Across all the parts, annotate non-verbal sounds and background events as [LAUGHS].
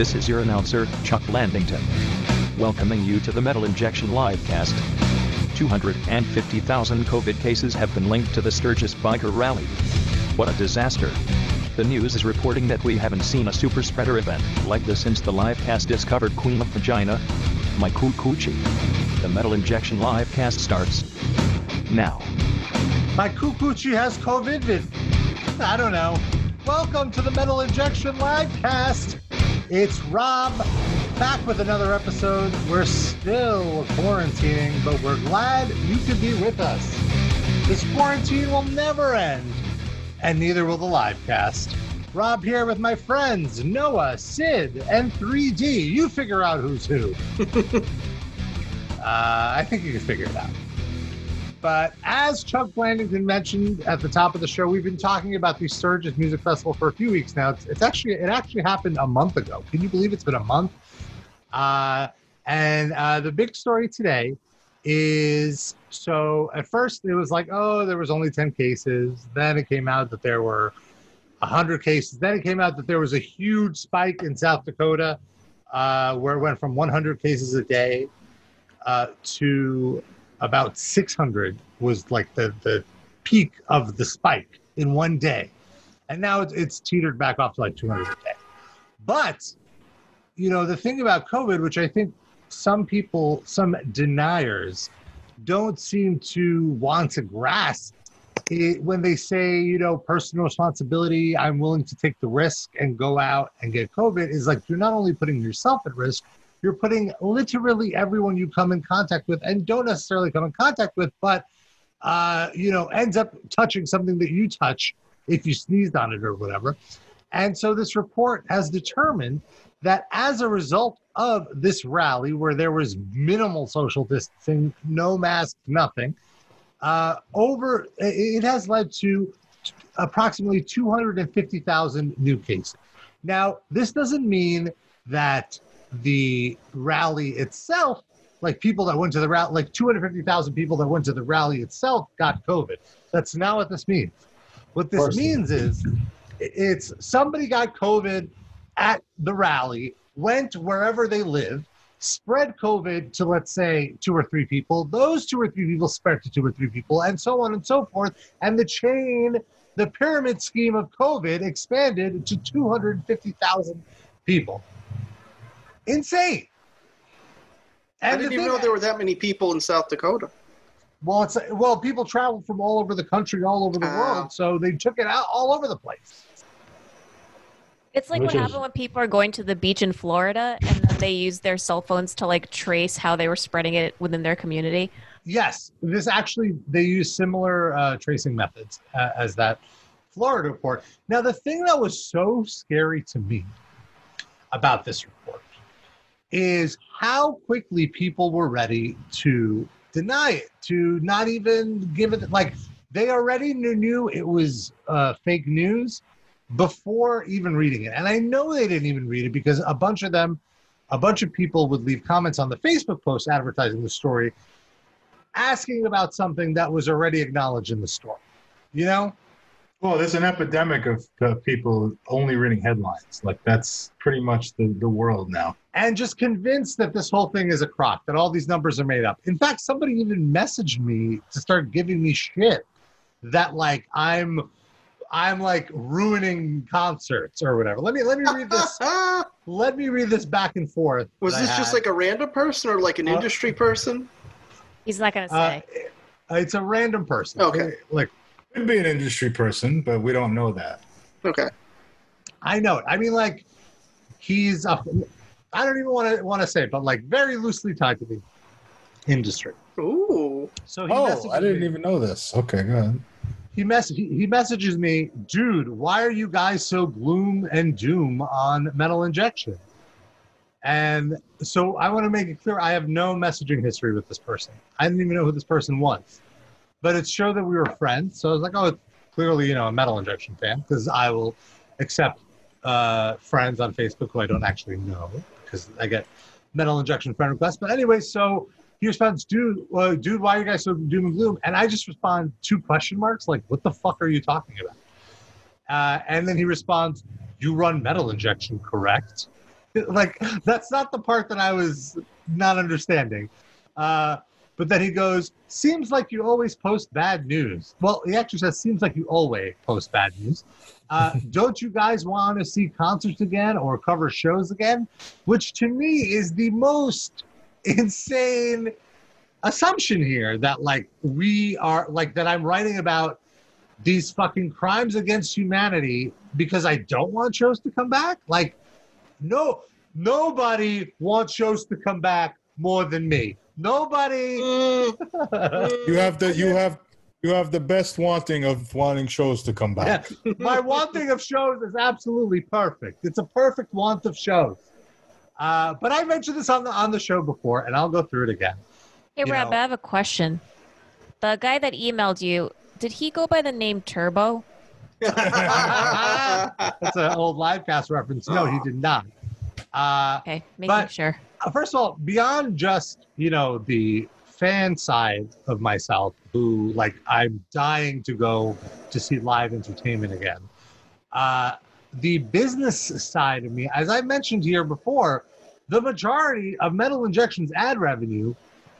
This is your announcer, Chuck Landington, welcoming you to the Metal Injection Livecast. 250,000 COVID cases have been linked to the Sturgis Biker Rally. What a disaster. The news is reporting that we haven't seen a super spreader event like this since the livecast discovered Queen of Vagina, my Cucucci. The Metal Injection Livecast starts now. My Cucucci has COVID. I don't know. Welcome to the Metal Injection Livecast. It's Rob back with another episode. We're still quarantining, but we're glad you could be with us. This quarantine will never end, and neither will the livecast. Rob here with my friends Noah, Sid, and 3D. You figure out who's who. [LAUGHS] uh, I think you can figure it out. But as Chuck Blandington mentioned at the top of the show, we've been talking about the Sturgis Music Festival for a few weeks now. It's, it's actually it actually happened a month ago. Can you believe it's been a month? Uh, and uh, the big story today is so at first it was like, oh, there was only 10 cases. Then it came out that there were 100 cases. Then it came out that there was a huge spike in South Dakota uh, where it went from 100 cases a day uh, to about 600 was like the, the peak of the spike in one day. And now it's, it's teetered back off to like 200 a day. But, you know, the thing about COVID, which I think some people, some deniers, don't seem to want to grasp it, when they say, you know, personal responsibility, I'm willing to take the risk and go out and get COVID, is like you're not only putting yourself at risk, you're putting literally everyone you come in contact with and don't necessarily come in contact with, but uh, you know, ends up touching something that you touch if you sneezed on it or whatever. And so this report has determined that as a result of this rally, where there was minimal social distancing, no mask, nothing, uh, over it has led to approximately 250,000 new cases. Now, this doesn't mean that the rally itself, like people that went to the rally, like 250,000 people that went to the rally itself got COVID. That's not what this means. What this means is it's somebody got COVID at the rally, went wherever they live, spread COVID to, let's say, two or three people. Those two or three people spread to two or three people, and so on and so forth. And the chain, the pyramid scheme of COVID expanded to 250,000 people. Insane. I didn't even know there were that many people in South Dakota. Well, it's well, people traveled from all over the country, all over the Ah. world, so they took it out all over the place. It's like Which what is- happened when people are going to the beach in Florida and then they use their cell phones to like trace how they were spreading it within their community. Yes, this actually they use similar uh, tracing methods uh, as that Florida report. Now, the thing that was so scary to me about this report is how quickly people were ready to deny it, to not even give it like they already knew, knew it was uh, fake news before even reading it. And I know they didn't even read it because a bunch of them, a bunch of people would leave comments on the Facebook post advertising the story asking about something that was already acknowledged in the story. You know? Well, there's an epidemic of, of people only reading headlines. Like that's pretty much the, the world now. And just convinced that this whole thing is a crock, that all these numbers are made up. In fact, somebody even messaged me to start giving me shit that like I'm I'm like ruining concerts or whatever. Let me let me read this. [LAUGHS] let me read this back and forth. Was this just like a random person or like an Uh, industry person? He's not going to uh, say. it's a random person. Okay. Like Could be an industry person, but we don't know that. Okay. I know it. I mean, like, he's a, I don't even want to want to say, it, but like very loosely tied to the industry. Ooh. So he Oh, I didn't me, even know this. Okay, go ahead. he mess he, he messages me, dude. Why are you guys so gloom and doom on metal injection? And so I want to make it clear, I have no messaging history with this person. I didn't even know who this person was, but it showed that we were friends. So I was like, oh, clearly you know a metal injection fan because I will accept uh, friends on Facebook who I don't actually know because I get metal injection friend requests. But anyway, so he responds, dude, uh, dude, why are you guys so doom and gloom? And I just respond two question marks, like, what the fuck are you talking about? Uh, and then he responds, you run metal injection, correct? [LAUGHS] like that's not the part that I was not understanding. Uh, but then he goes, "Seems like you always post bad news." Well, he actually says, "Seems like you always post bad news." Uh, [LAUGHS] don't you guys want to see concerts again or cover shows again? Which to me is the most insane assumption here that like we are like that I'm writing about these fucking crimes against humanity because I don't want shows to come back. Like, no, nobody wants shows to come back more than me. Nobody. You have the you have you have the best wanting of wanting shows to come back. Yeah. [LAUGHS] My wanting of shows is absolutely perfect. It's a perfect want of shows. Uh, but I mentioned this on the on the show before, and I'll go through it again. Hey, You Rob, know. I have a question. The guy that emailed you, did he go by the name Turbo? [LAUGHS] [LAUGHS] That's an old live livecast reference. No, he did not. Uh, Okay, making But- sure. Uh, first of all, beyond just you know the fan side of myself, who like I'm dying to go to see live entertainment again. Uh, the business side of me, as I mentioned here before, the majority of Metal Injections ad revenue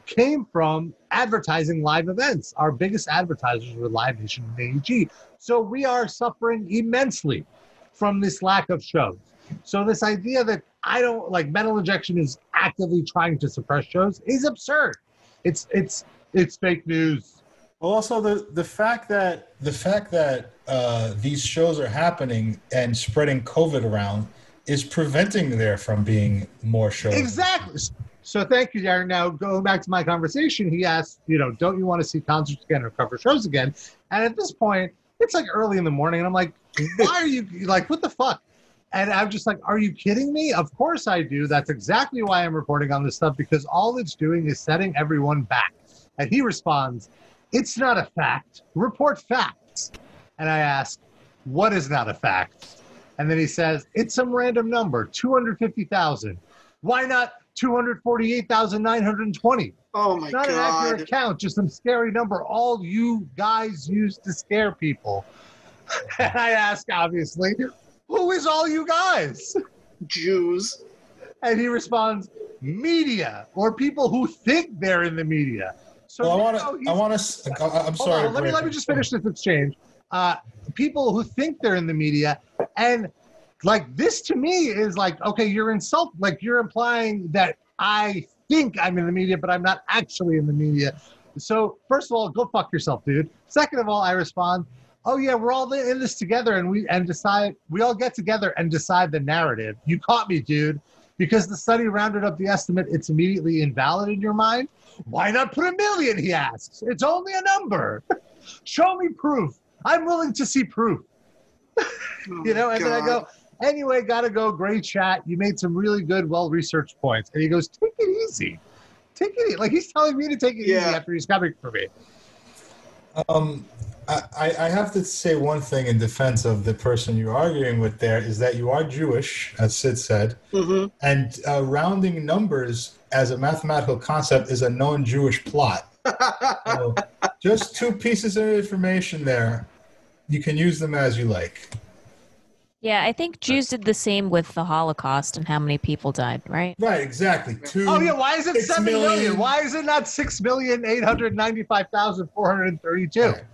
came from advertising live events. Our biggest advertisers were Live Nation and AEG. So we are suffering immensely from this lack of shows. So this idea that I don't like metal injection is actively trying to suppress shows is absurd. It's it's it's fake news. Well, also the the fact that the fact that uh, these shows are happening and spreading COVID around is preventing there from being more shows. Exactly. So thank you, Darren. Now going back to my conversation, he asked, you know, don't you want to see concerts again or cover shows again? And at this point, it's like early in the morning, and I'm like, why are you like, what the fuck? And I'm just like, are you kidding me? Of course I do. That's exactly why I'm reporting on this stuff because all it's doing is setting everyone back. And he responds, it's not a fact. Report facts. And I ask, what is not a fact? And then he says, it's some random number, 250,000. Why not 248,920? oh my god, Not an accurate count, just some scary number. All you guys use to scare people. [LAUGHS] and I ask, obviously, who is all you guys? Jews. And he responds, media or people who think they're in the media. So Well, I want to. I want to. I'm sorry. on, let me let me just finish this exchange. Uh, people who think they're in the media, and like this to me is like, okay, you're insult, like you're implying that I think I'm in the media, but I'm not actually in the media. So first of all, go fuck yourself, dude. Second of all, I respond, oh yeah, we're all in this together, and we and decide we all get together and decide the narrative. You caught me, dude. Because the study rounded up the estimate, it's immediately invalid in your mind. Why not put a million? He asks. It's only a number. [LAUGHS] Show me proof. I'm willing to see proof. Oh [LAUGHS] You know, my and then I go, anyway, gotta go. Great chat. You made some really good, well researched points. And he goes, take it easy. Take it easy. Like he's telling me to take it Yeah. easy after he's coming for me. Um, I, I I have to say one thing in defense of the person you're arguing with. There is that you are Jewish, as Sid said, Mhm. and uh, rounding numbers as a mathematical concept is a known Jewish plot. So [LAUGHS] just two pieces of information there. You can use them as you like. Yeah, I think Jews did the same with the Holocaust and how many people died, right? Right, exactly. Two. Oh yeah, why is it seven million? million. Why is it not six million eight hundred ninety-five thousand four hundred thirty-two? Right.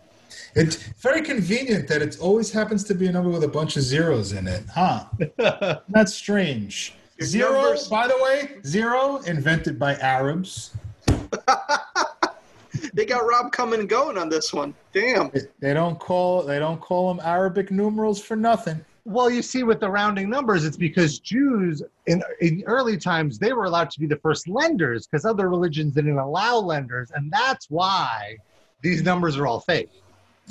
It's very convenient that it always happens to be a number with a bunch of zeros in it, huh? [LAUGHS] That's strange. Your Zero, numbers- by the way, zero invented by Arabs. [LAUGHS] They got Rob coming and going on this one. Damn. They don't call they don't call them Arabic numerals for nothing. Well, you see, with the rounding numbers, it's because Jews in, in early times they were allowed to be the first lenders because other religions didn't allow lenders, and that's why these numbers are all fake.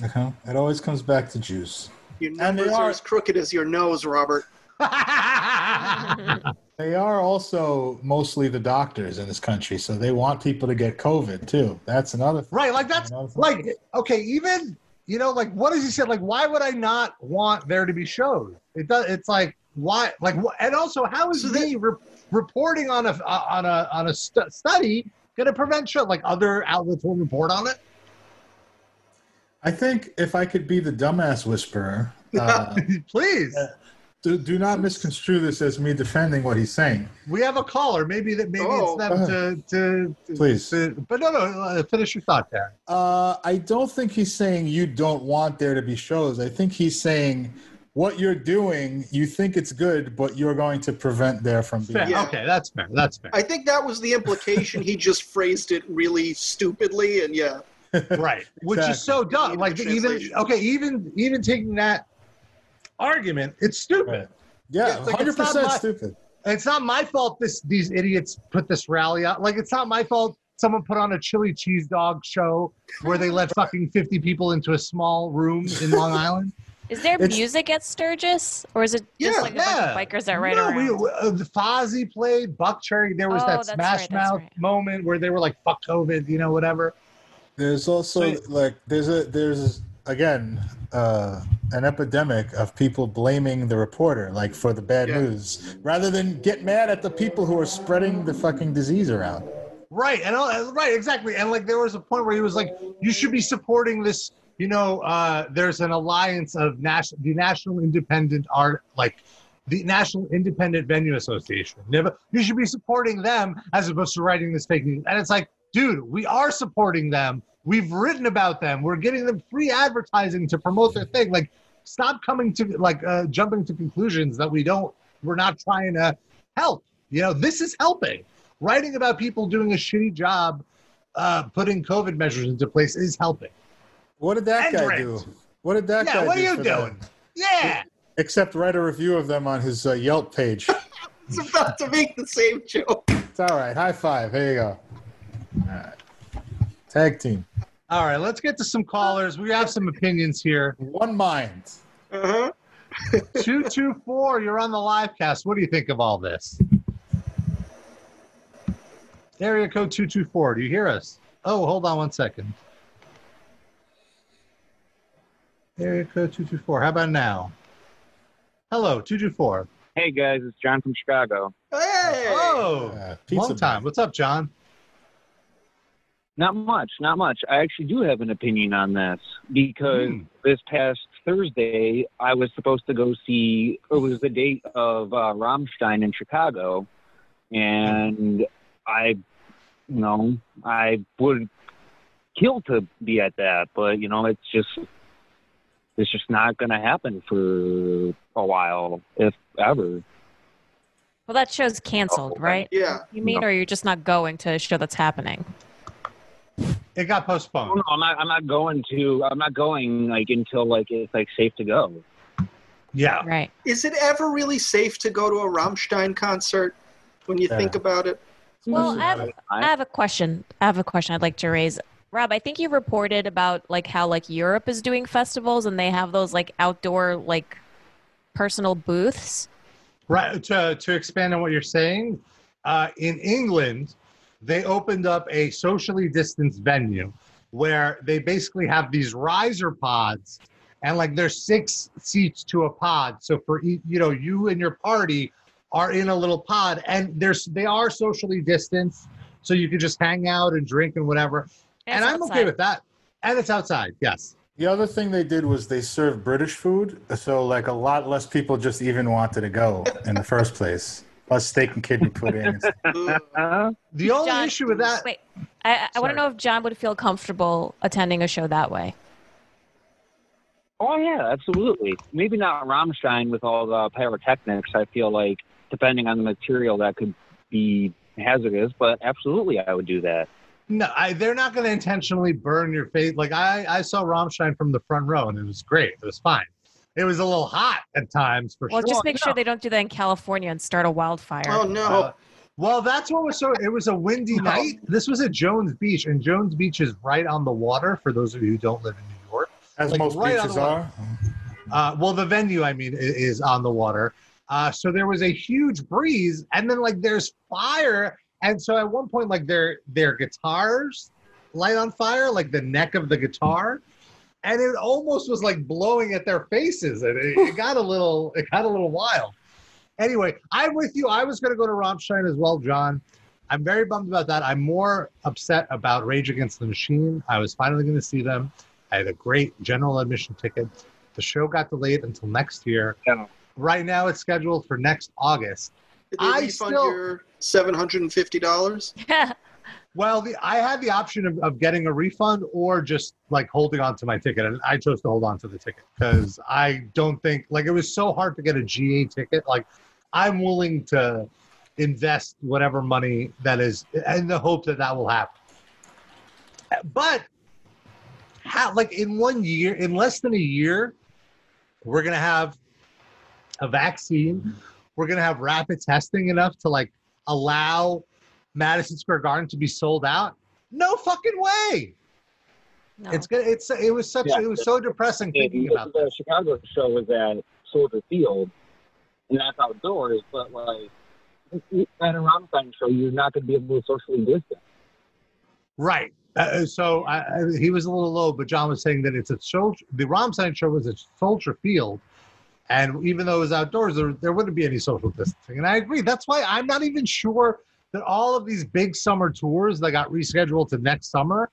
Uh-huh. It always comes back to juice. Your And they numbers are are- as crooked as your nose, Robert. [LAUGHS] They are also mostly the doctors in this country, so they want people to get COVID too. That's another thing. right, like that's like okay, even you know, like what does he say? Like, why would I not want there to be shows? It does. It's like why? Like, and also, how is So that- me re- reporting on a uh, on a on a stu- study going to prevent show? Like other outlets will report on it. I think if I could be the dumbass whisperer, [LAUGHS] uh, Please. Yeah. Do, do not misconstrue this as me defending what he's saying. We have a caller. Maybe that maybe Oh. it's them to, to, to Please. to- but no, no. Uh, finish your thought, Darren. Uh, I don't think he's saying you don't want there to be shows. I think he's saying what you're doing, you think it's good, but you're going to prevent there from being. Fair. Yeah. Okay, that's fair. That's fair. I think that was the implication. he just phrased it really stupidly, and yeah. Right [LAUGHS] which is so dumb Even like even okay even even taking that argument it's stupid Right. Yeah, Yeah, it's like, hundred it's not percent my- stupid. It's not my fault this these idiots put this rally out like it's not my fault someone put on a chili cheese dog show where they let [LAUGHS] fucking 50 people into a small room in long [LAUGHS] island Is there It's- music at Sturgis, or is it just Yeah, like a bunch of bikers that ride no, around? we, uh, the Fozzy played Buckcherry. There was Oh, that that's Smash right, Mouth right. moment where they were like, "Fuck COVID," you know, whatever. There's also So- like there's a there's again uh, an epidemic of people blaming the reporter like for the bad Yeah. news rather than get mad at the people who are spreading the fucking disease around. Right, and all, right, exactly. And like there was a point where he was like, "You should be supporting this." You know, uh, there's an alliance of national, the National Independent Art, like the National Independent Venue Association. Never, you should be supporting them as opposed to writing this fake news. And it's like, dude, we are supporting them. We've written about them. We're getting them free advertising to promote their thing. Like, stop coming to like uh, jumping to conclusions that we don't. We're not trying to help. You know, this is helping writing about people doing a shitty job uh, putting COVID measures into place is helping. What did that guy drinks. do? What did that Yeah, guy do? what are do? you for that? doing? Yeah. Except write a review of them on his uh, Yelp page. [LAUGHS] It's about to make the same joke. it's all right. High five. Here you go. All right. Tag team. All right, let's get to some callers. We have some opinions here. One mind. Uh-huh. [LAUGHS] 224, you're on the live cast. What do you think of all this? Area code 224, do you hear us? Oh, hold on one second. Area code 224, how about now? Hello, 224. Hey guys, it's John from Chicago. Hey! Oh, Uh, pizza long time. Man. What's up, John? Not much, not much. I actually do have an opinion on this because Hmm. this past Thursday I was supposed to go see. It was the date of uh, Rammstein in Chicago, and I, you know, I would kill to be at that, but you know, it's just it's just not going to happen for a while, if ever. Well, that show's canceled, Oh, right? Yeah. You mean, or you're just not going to a show that's happening? It got Oh, postponed. no, I'm not. I'm not going to. I'm not going like until like it's like safe to go. Yeah. Right. Is it ever really safe to go to a Rammstein concert when you Yeah. think about it? Well, I have, I have a question. I have a question I'd like to raise. Rob, I think you reported about like how like Europe is doing festivals and they have those like outdoor like personal booths. Right. To, to expand on what you're saying, uh, in England, they opened up a socially distanced venue where they basically have these riser pods and like there's six seats to a pod. So for each, you know, you and your party are in a little pod and there's they are socially distanced. So you can just hang out and drink and whatever. And, I'm okay with that. And it's outside, yes. The other thing they did was they served British food, so like a lot less people just even wanted to go in the first place. Plus steak and kidney pudding. Ugh. The only John, issue with that Wait, I, I want to know if John would feel comfortable attending a show that way. oh yeah, absolutely. Maybe not Rammstein with all the pyrotechnics. I feel like depending on the material, that could be hazardous. But absolutely, I would do that. No, I, they're not going to intentionally burn your face. Like I, I saw Rammstein from the front row, and it was great. It was fine. It was a little hot at times for Well, sure. just make sure they don't do that in California and start a wildfire. Oh no. Uh, well, that's what was so. It was a windy [LAUGHS] No. night. This was at Jones Beach, and Jones Beach is right on the water. For those of you who don't live in New York, As Like, most right beaches are. uh, well, the venue, I mean, is on the water. Uh, so there was a huge breeze, and then like there's fire, and so at one point, like their their guitars light on fire, like the neck of the guitar, and it almost was like blowing at their faces, and it, it got a little it got a little wild. Anyway, I'm with you. I was going to go to Rammstein as well, John. I'm very bummed about that. I'm more upset about Rage Against the Machine. I was finally going to see them. I had a great general admission ticket. The show got delayed until next year. Yeah. Right now, it's scheduled for next August. Did they I refund still- your seven hundred and fifty dollars? [LAUGHS] Well, the, I had the option of, of getting a refund or just like holding on to my ticket, and I chose to hold on to the ticket because I don't think like it was so hard to get a GA ticket. Like, I'm willing to invest whatever money that is in the hope that that will happen. But how, like in one year, in less than a year, we're gonna have a vaccine. We're gonna have rapid testing enough to like allow Madison Square Garden to be sold out? No fucking way. No. It's good. It's it was such Yeah. it was so depressing thinking about the Chicago show was at Soldier Field, and that's outdoors. But like at a Rammstein show, you're not going to be able to socially distance. right. Uh, so I, I, he was a little low, but John was saying that it's a soldier. The Rammstein show was a soldier field, and even though it was outdoors, there, there wouldn't be any social distancing. And I agree. That's why I'm not even sure that all of these big summer tours that got rescheduled to next summer.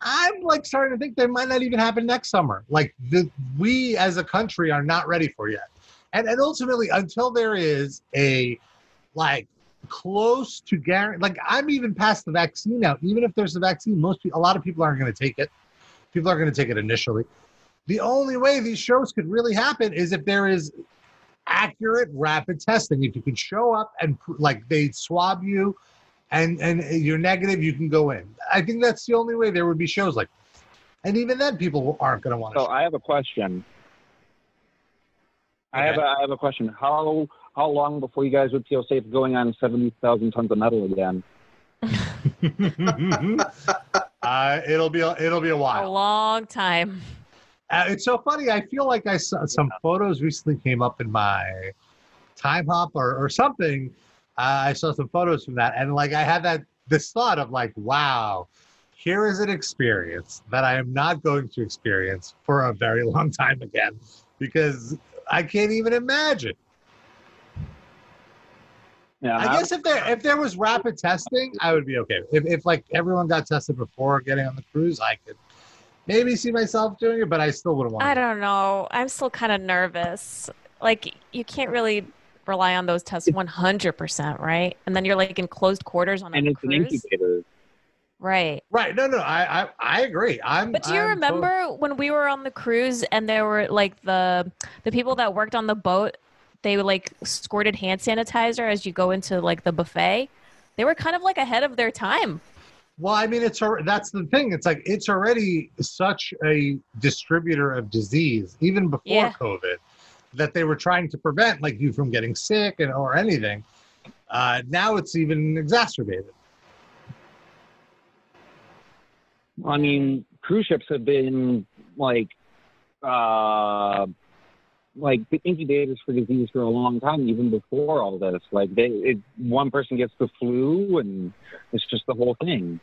I'm like starting to think they might not even happen next summer. Like the we as a country are not ready for yet. And and ultimately until there is a like close to guarantee like I'm even past the vaccine now. Even if there's a vaccine, most people a lot of people aren't going to take it. People are going to take it initially. The only way these shows could really happen is if there is accurate rapid testing. If you can show up and like they swab you and and you're negative, you can go in. I think that's the only way there would be shows like. And even then people aren't going to want to So I have a question. I have a, I have a question. How how long before you guys would feel safe going on seventy thousand tons of metal again? [LAUGHS] uh, it'll be a, it'll be a while. a long time. Uh, it's so funny. I feel like I saw some photos recently came up in my Timehop or, or something. Uh, I saw some photos from that, and like I had that this thought of like, wow, here is an experience that I am not going to experience for a very [LAUGHS] long time again because I can't even imagine. Yeah, I guess if there if there was rapid testing, I would be okay. If if like everyone got tested before getting on the cruise, I could maybe see myself doing it, but I still wouldn't want. I don't know. I'm still kind of nervous. Like you can't really rely on those tests 100%, right? And then you're like in closed quarters on a and it's an cruise. incubator. Right. Right? No, no, I I, I agree. I'm. But do you I'm remember when we were on the cruise and there were like the the people that worked on the boat, they like squirted hand sanitizer as you go into like the buffet? They were kind of like ahead of their time. Well, I mean, it's al- that's the thing. It's like it's already such a distributor of disease, even before Yeah. COVID, that they were trying to prevent like you from getting sick and or anything. Uh, now it's even exacerbated. I mean, cruise ships have been like, uh, like the incubators for disease for a long time, even before all this. Like, they, it, one person gets the flu, and it's just the whole thing.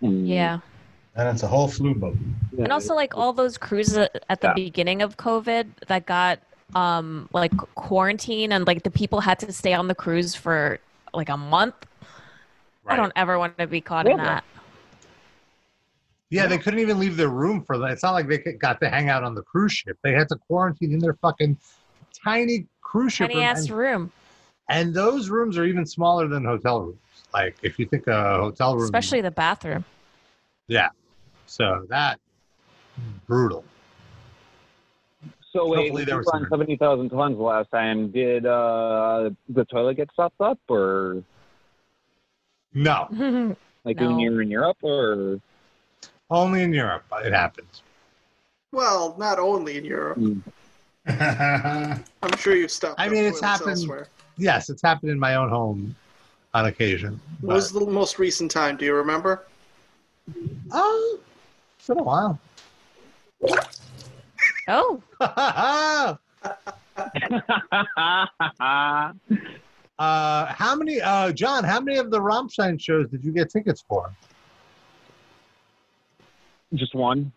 And, Yeah. And it's a whole flu boat. yeah, And also like all those cruises at the Yeah. beginning of COVID that got um like quarantine and like the people had to stay on the cruise for like a month. I don't ever want to be caught in that. Yeah, they couldn't even leave their room for that. It's not like they got to hang out on the cruise ship. They had to quarantine in their fucking tiny cruise ship Tiny room. ass And, room. and those rooms are even smaller than hotel rooms. Like if you think a hotel room, Especially the bathroom. Yeah, so that brutal. So wait, Hopefully there we was were on some- seventy thousand tons last time. Did uh, the toilet get stopped up, or No, [LAUGHS] like No. when you're in Europe, or only in Europe it happens. Well, not only in Europe. yeah, [LAUGHS] I'm sure you've stopped. I mean, it's happened- Elsewhere. Yes, it's happened in my own home on occasion. What was the most recent time? Do you remember? Oh, it's been a while. oh, [LAUGHS] [LAUGHS] uh, how many, uh, John? How many of the Rammstein shows did you get tickets for? Just one?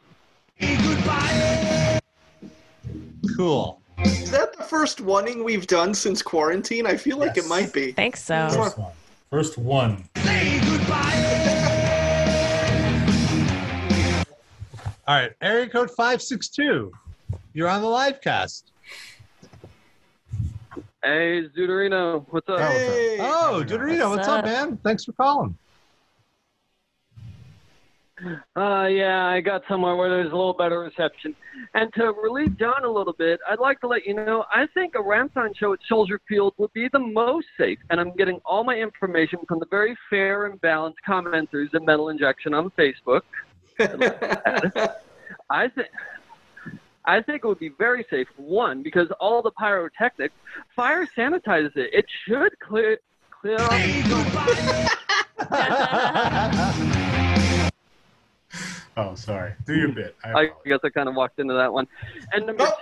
Cool. Is that the first oneing we've done since quarantine? I feel like Yes. it might be. think so. First one. First one. All right, area code five six two. You're on the live cast. Hey, Zuderino, what's up? Oh, hey. Oh, Deuterino, what's What's up, up? man? Thanks for calling. Uh, yeah, I got somewhere where there's a little better reception. And to relieve John a little bit, I'd like to let you know I think a Rammstein show at Soldier Field would be the most safe, and I'm getting all my information from the very fair and balanced commenters at Metal Injection on Facebook. [LAUGHS] I think. I think it would be very safe. One, because all the pyrotechnics, fire sanitizes it. It should clear clear off [LAUGHS] Oh, sorry. Do your bit. I I guess I kind of walked into that one. And number Oh.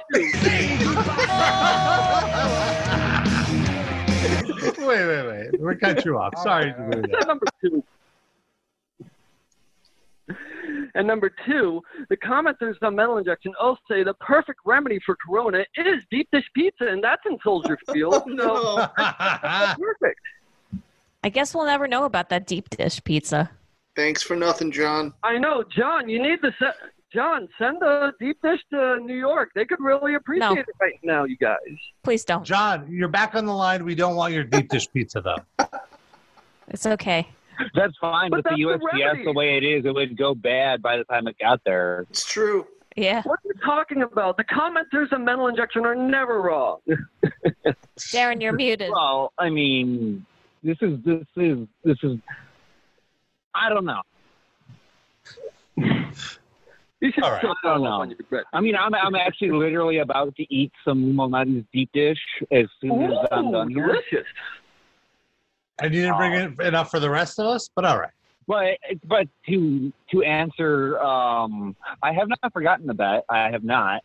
two, [LAUGHS] wait, wait, wait. We cut you off. Sorry to do number two. And number two, the commenters on Metal Injection all say the perfect remedy for Corona is deep dish pizza, and that's in Soldier [LAUGHS] Field. Oh, So no. perfect. I guess we'll never know about that deep dish pizza. Thanks for nothing, John. I know, John. You need to se- John send the deep dish to New York. They could really appreciate No. it right now, you guys. Please don't. John, you're back on the line. We don't want your deep dish pizza, though. [LAUGHS] It's okay. That's fine But with the that's the USPS remedy. the way it is. It would go bad by the time it got there. It's true. Yeah. What are you talking about? The commenters on mental Injection are never wrong. [LAUGHS] Darren, you're muted. Well, I mean, this is this is this is. I don't know. [LAUGHS] You should All right. still I don't know. up on your bread. I mean, I'm I'm actually literally about to eat some Malnati's deep dish as soon as I'm done here. delicious. And you didn't bring in enough for the rest of us, but all right. But but to to answer, um, I have not forgotten the bet. I have not.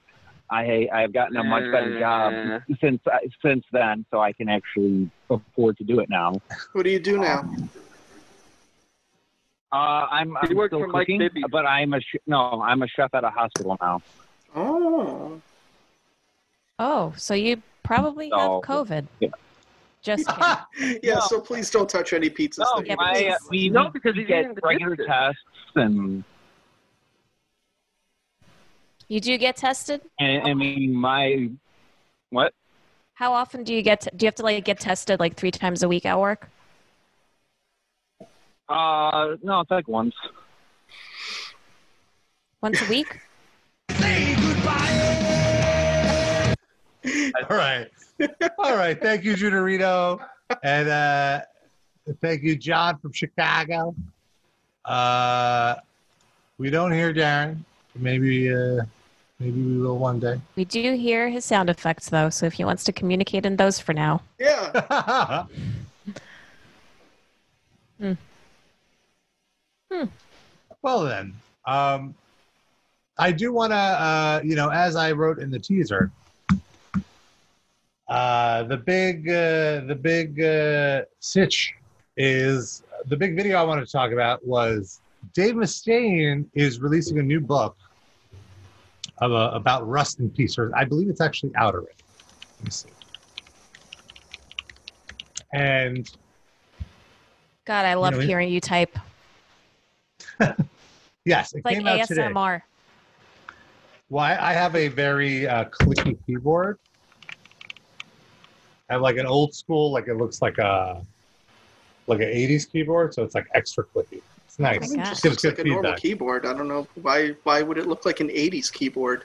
I I have gotten a much better job since since then, so I can actually afford to do it now. What do you do now? Uh, I'm, I'm works still for Mike cooking, Bibby. but I'm a sh- no. I'm a chef at a hospital now. Oh. Oh, so you probably have No. COVID. Yeah. Just [LAUGHS] kidding. yeah, No. so please don't touch any pizzas. No, that you my, uh, we, No, we- because we he's get eating the regular biscuit. tests and, You do get tested? and I mean my what? How often do you get? do you have to like get tested like three times a week at work? Uh, no, it's like once. Once a week? [LAUGHS] All right. All right. Thank you, Judarito. And uh, thank you, John from Chicago. Uh, we don't hear Darren. Maybe, uh, maybe we will one day. We do hear his sound effects though, so if he wants to communicate in those for now. Yeah. [LAUGHS] [LAUGHS] Well then, um, I do want to, uh, you know, as I wrote in the teaser, uh, the big, uh, the big uh, sitch is the big video I wanted to talk about was Dave Mustaine is releasing a new book a, about Rust in Peace, or I believe it's actually out already. Let me see. And God, I love know, hearing you type. [LAUGHS] yes, it It's like came out today. ASMR. Well, I, I have a very uh, clicky keyboard. I have like an old school, like it looks like a like an '80s keyboard, so it's like extra clicky. It's nice. my It God. just Gives looks good like a normal keyboard. I don't know why. Why would it look like an '80s keyboard?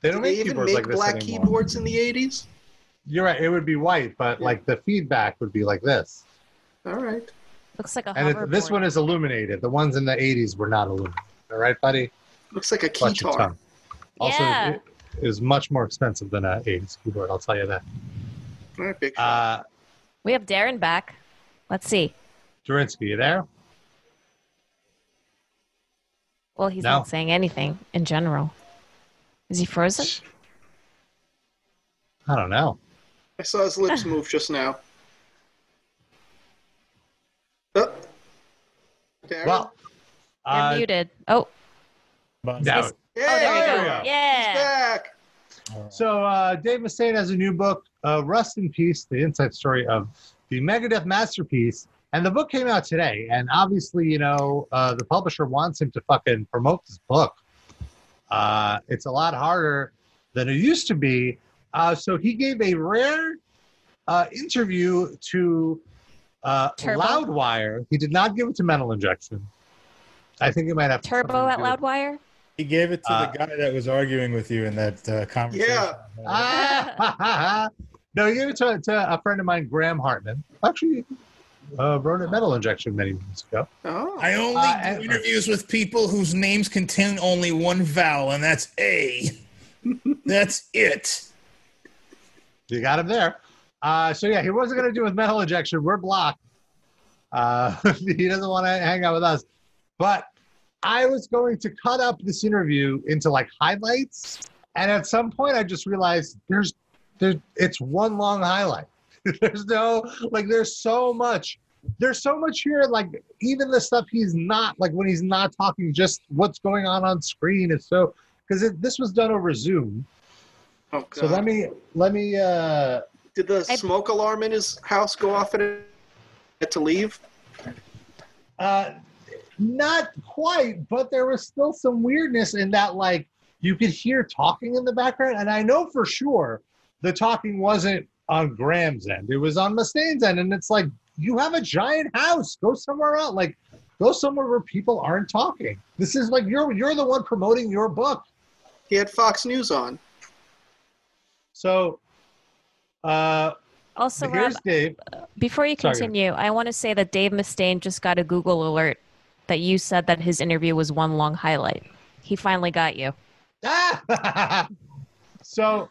They don't they make even keyboards make like black anymore. keyboards in the '80s? You're right. It would be white, but Yeah. like the feedback would be like this. All right. Looks like a And it, this one is illuminated. The ones in the '80s were not illuminated. All right, buddy. Looks like a Watch your keytar. Also, Yeah. it is much more expensive than a '80s keyboard. I'll tell you that. All right, big. Uh, We have Darren back. Let's see. Durinsky, you there? Well, he's No. not saying anything in general. Is he frozen? I don't know. I saw his lips [LAUGHS] move just now. Oh. Darren? Well, You're uh, muted. Oh, no, Yay, oh, there we there go. we go. He's Yeah. back. So uh, Dave Mustaine has a new book, uh, Rust in Peace: The Inside Story of the Megadeth Masterpiece, and the book came out today. And obviously, you know, uh, the publisher wants him to fucking promote this book. Uh, it's a lot harder than it used to be. Uh, so he gave a rare uh, interview to uh, Loudwire. He did not give it to Mental Injection. I think he might have Turbo something at to do with- Loudwire? He gave it to Uh, the guy that was arguing with you in that uh, conversation. Yeah. Ah, [LAUGHS] no, he gave it to, to a friend of mine, Graham Hartmann. Actually, uh, wrote a Metal Injection many months ago. Oh. I only Uh, do and- interviews with people whose names contain only one vowel, and that's A. [LAUGHS] that's it. You got him there. Uh, so yeah, he wasn't going to do with metal injection. We're blocked. Uh, [LAUGHS] he doesn't want to hang out with us. But I was going to cut up this interview into like highlights, and at some point, I just realized there's there's it's one long highlight. [LAUGHS] there's no like there's so much. There's so much here, like even the stuff he's not like when he's not talking, just what's going on on screen is so because this was done over Zoom. Oh, So let me let me uh Did the I- smoke alarm in his house go off and it had to leave? Uh, not quite, but there was still some weirdness in that, like, you could hear talking in the background. And I know for sure the talking wasn't on Graham's end, it was on Mustaine's end. And it's like, you have a giant house, go somewhere else. Like, go somewhere where people aren't talking. This is like, you're, you're the one promoting your book. He had Fox News on. So, uh, Also, Rob, Dave. before you Sorry. continue, I want to say that Dave Mustaine just got a Google alert that you said that his interview was one long highlight. He finally got you. [LAUGHS] So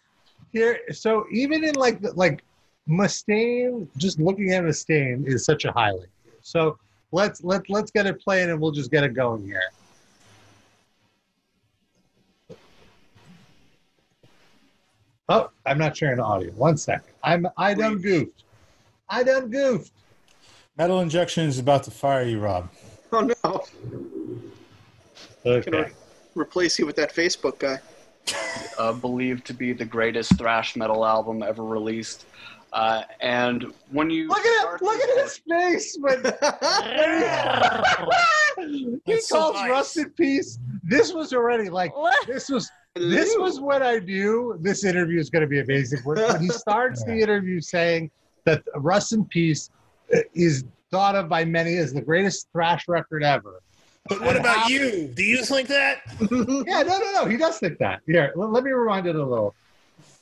here, so even in like like Mustaine, just looking at Mustaine is such a highlight. So let's let let's get it playing and we'll just get it going here. Oh, I'm not sharing the audio. One second. I'm I done goofed. I done goofed. Metal injection is about to fire you, Rob. Oh no! Can Okay. I replace you with that Facebook guy? uh, believed to be the greatest thrash metal album ever released. Uh, and when you Look at it! Look at his face when [LAUGHS] [LAUGHS] he That's so calls nice. Rust in Peace. This was already like this was this was what I knew this interview is going to be amazing. When, when he [LAUGHS] starts the interview saying that Rust in Peace is thought of by many as the greatest thrash record ever. But what about you? Do you think that? [LAUGHS] Yeah, no, no, no. He does think that. Here, let, let me rewind it a little.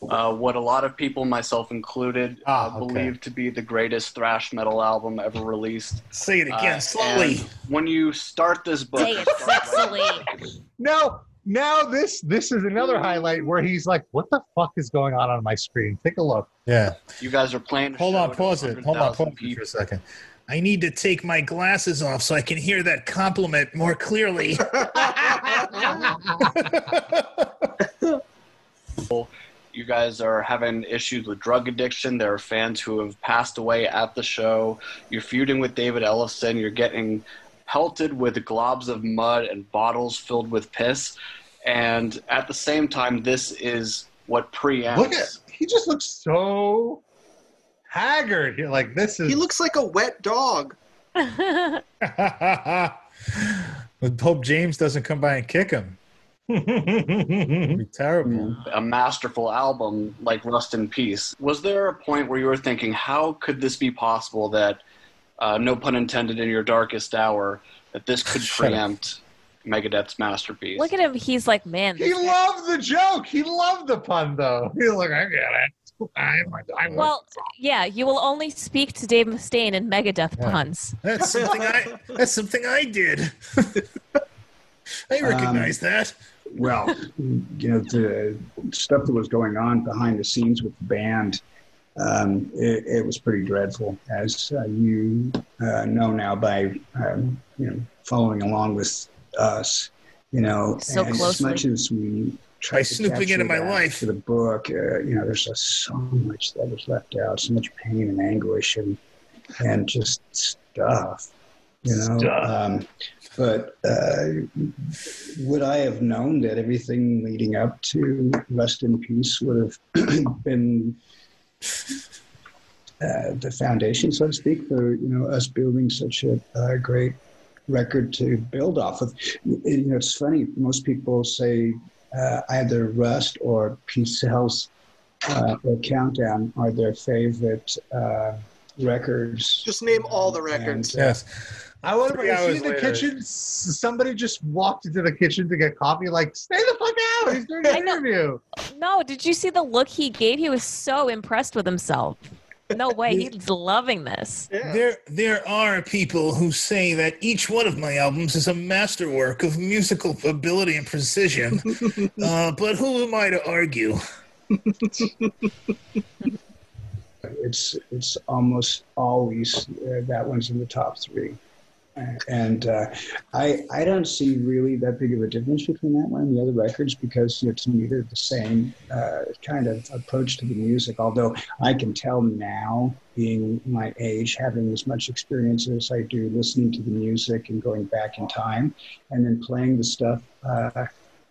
uh, what a lot of people, myself included, Ah, uh, okay. believe to be the greatest thrash metal album ever released. Say it again Uh, slowly. when you start this book, Say it sexily. [LAUGHS] No, now this this is another highlight where he's like, "What the fuck is going on on my screen?" Take a look. Yeah. You guys are playing. Hold on, pause it. Hold on, 100,000 pause it for a second. I need to take my glasses off so I can hear that compliment more clearly. [LAUGHS] [LAUGHS] You guys are having issues with drug addiction. There are fans who have passed away at the show. You're feuding with David Ellefson. You're getting pelted with globs of mud and bottles filled with piss. And at the same time, this is what preempts. Look at he just looks so haggard. Here, like this is. He looks like a wet dog. [LAUGHS] But Hope James doesn't come by and kick him. Be terrible. a masterful album like Rust in Peace. Was there a point where you were thinking, how could this be possible that, uh, no pun intended, in your darkest hour, that this could [LAUGHS] Shut up. preempt Megadeth's masterpiece? Look at him. He's like, man. he guy- loved the joke. He loved the pun, though. [LAUGHS] He's like, I get it. I, I, Well, yeah, you will only speak to Dave Mustaine in Megadeth Yeah. puns. That's something I. That's something I did. [LAUGHS] I recognize that. well, you know, the stuff that was going on behind the scenes with the band, um, it, it was pretty dreadful, as uh, you uh, know now by um, you know following along with us. You know, So and as much as we try By to snooping capture into my life. to the book, uh, you know, there's just so much that was left out, so much pain and anguish, and and just stuff. You know, Stuff. Um, but uh, would I have known that everything leading up to Rust in Peace would have [CLEARS THROAT] been uh, the foundation, so to speak, for you know us building such a, uh great record to build off of? You know, it's funny. Most people say uh, either Rust or Peace Sells uh, or Countdown are their favorite uh, records. Just name all the records. And, uh, Yes. I wonder, Three is he hours in the later. kitchen? Somebody just walked into the kitchen to get coffee. Like, stay the fuck out! He's doing an interview. No, did you see the look he gave? He was so impressed with himself. No [LAUGHS] way, he's loving this. Yeah. There, there are people who say that each one of my albums is a masterwork of musical ability and precision. [LAUGHS] uh, but who am I to argue? it's it's almost always uh, that one's in the top three, and uh, I I don't see really that big of a difference between that one and the other records because you know, to me they're the same uh, kind of approach to the music. Although I can tell now, being my age, having as much experience as I do, listening to the music and going back in time, and then playing the stuff. Uh,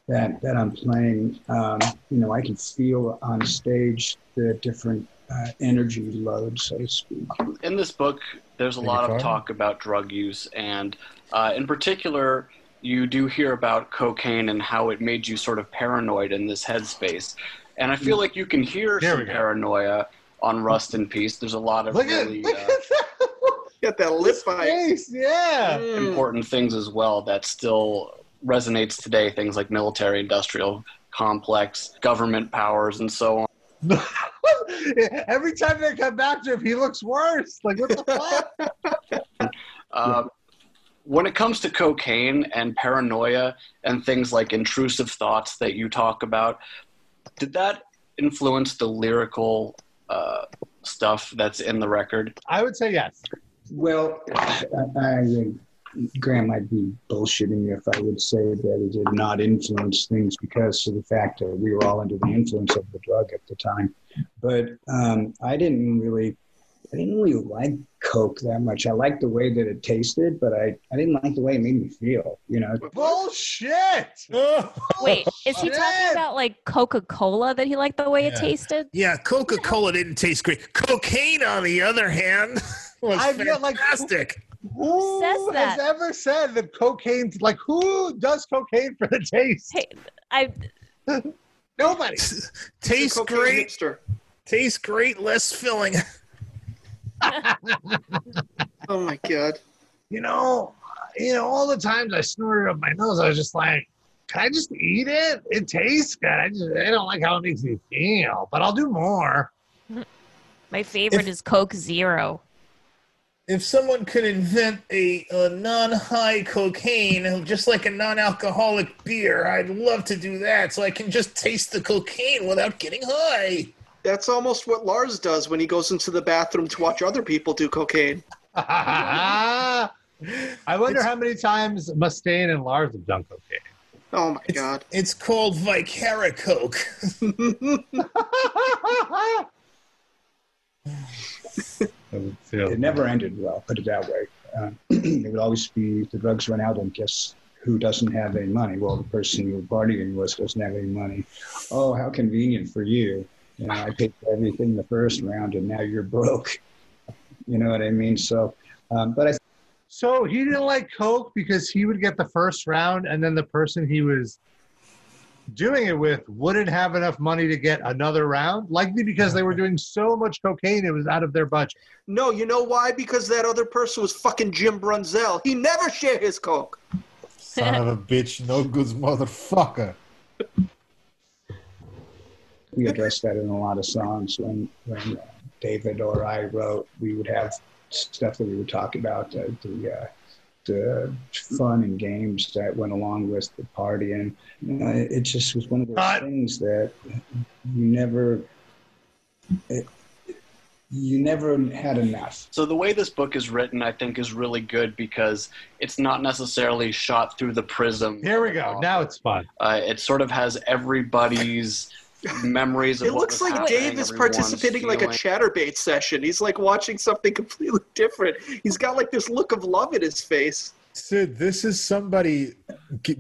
that, that I'm playing, um, you know, I can feel on stage the different uh, energy load, so to speak. in this book, there's a lot of talk about drug use, and uh, in particular, you do hear about cocaine and how it made you sort of paranoid in this headspace. And I feel like you can hear There some paranoia on Rust in Peace. There's a lot of Look at, really look uh, [LAUGHS] at that Got that lip. Yeah. Mm. important things as well that still resonates today. Things like military-industrial complex, government powers, and so on. [LAUGHS] Every time they come back to him, he looks worse. Like, what the [LAUGHS] fuck? Uh, when it comes to cocaine and paranoia and things like intrusive thoughts that you talk about, did that influence the lyrical uh, stuff that's in the record? I would say yes. Well, I, I, Graham, I'd be bullshitting if I would say that it did not influence things because of the fact that we were all under the influence of the drug at the time. But um, I didn't really, I didn't really like Coke that much. I liked the way that it tasted, but I, I didn't like the way it made me feel. You know, Bullshit. [LAUGHS] Wait, is he talking about like Coca Cola that he liked the way it tasted? Yeah, Coca Cola didn't taste great. Cocaine, on the other hand, [LAUGHS] was I feel like- fantastic. Who says has ever said that cocaine's like who does cocaine for the taste? Hey, I [LAUGHS] Nobody. tastes great. hipster. Tastes great, less filling. [LAUGHS] Oh my god. You know, you know, all the times I snorted up my nose, I was just like, can I just eat it? It tastes good. I just I don't like how it makes me feel, but I'll do more. my favorite If- is Coke Zero. If someone could invent a, a non-high cocaine, just like a non-alcoholic beer, I'd love to do that, so I can just taste the cocaine without getting high. That's almost what Lars does when he goes into the bathroom to watch other people do cocaine. [LAUGHS] I wonder how many times Mustaine and Lars have done cocaine. Oh my It's, god. it's called Vicara Coke. [LAUGHS] [LAUGHS] [LAUGHS] it never ended well, put it that way. Uh, [CLEARS THROAT] it would always be the drugs run out, and guess who doesn't have any money? Well, the person you're partying with doesn't have any money. Oh, how convenient for you. You know, I paid for everything the first round, and now you're broke. You know what I mean? So, um, but I So he didn't like Coke because he would get the first round, and then the person he was doing it with wouldn't have enough money to get another round. Likely because they were doing so much cocaine, it was out of their budget. No, you know why? Because that other person was fucking Jim Brunzel. He never shared his coke. [LAUGHS] Son of a bitch, no goods motherfucker. we addressed that in a lot of songs when when uh, David or I wrote. We would have stuff that we would talk about uh, the uh, the fun and games that went along with the party, and you know, it, it just was one of those Cut. things that you never. It, you never had enough. So the way this book is written, I think, is really good because it's not necessarily shot through the prism. Here we go. Now it's fun. Uh, it sort of has everybody's memories of It what looks was like happening, Dave is everyone's participating like a chatterbait session. He's like watching something completely [LAUGHS] different. He's got like this look of love in his face. Sid, this is somebody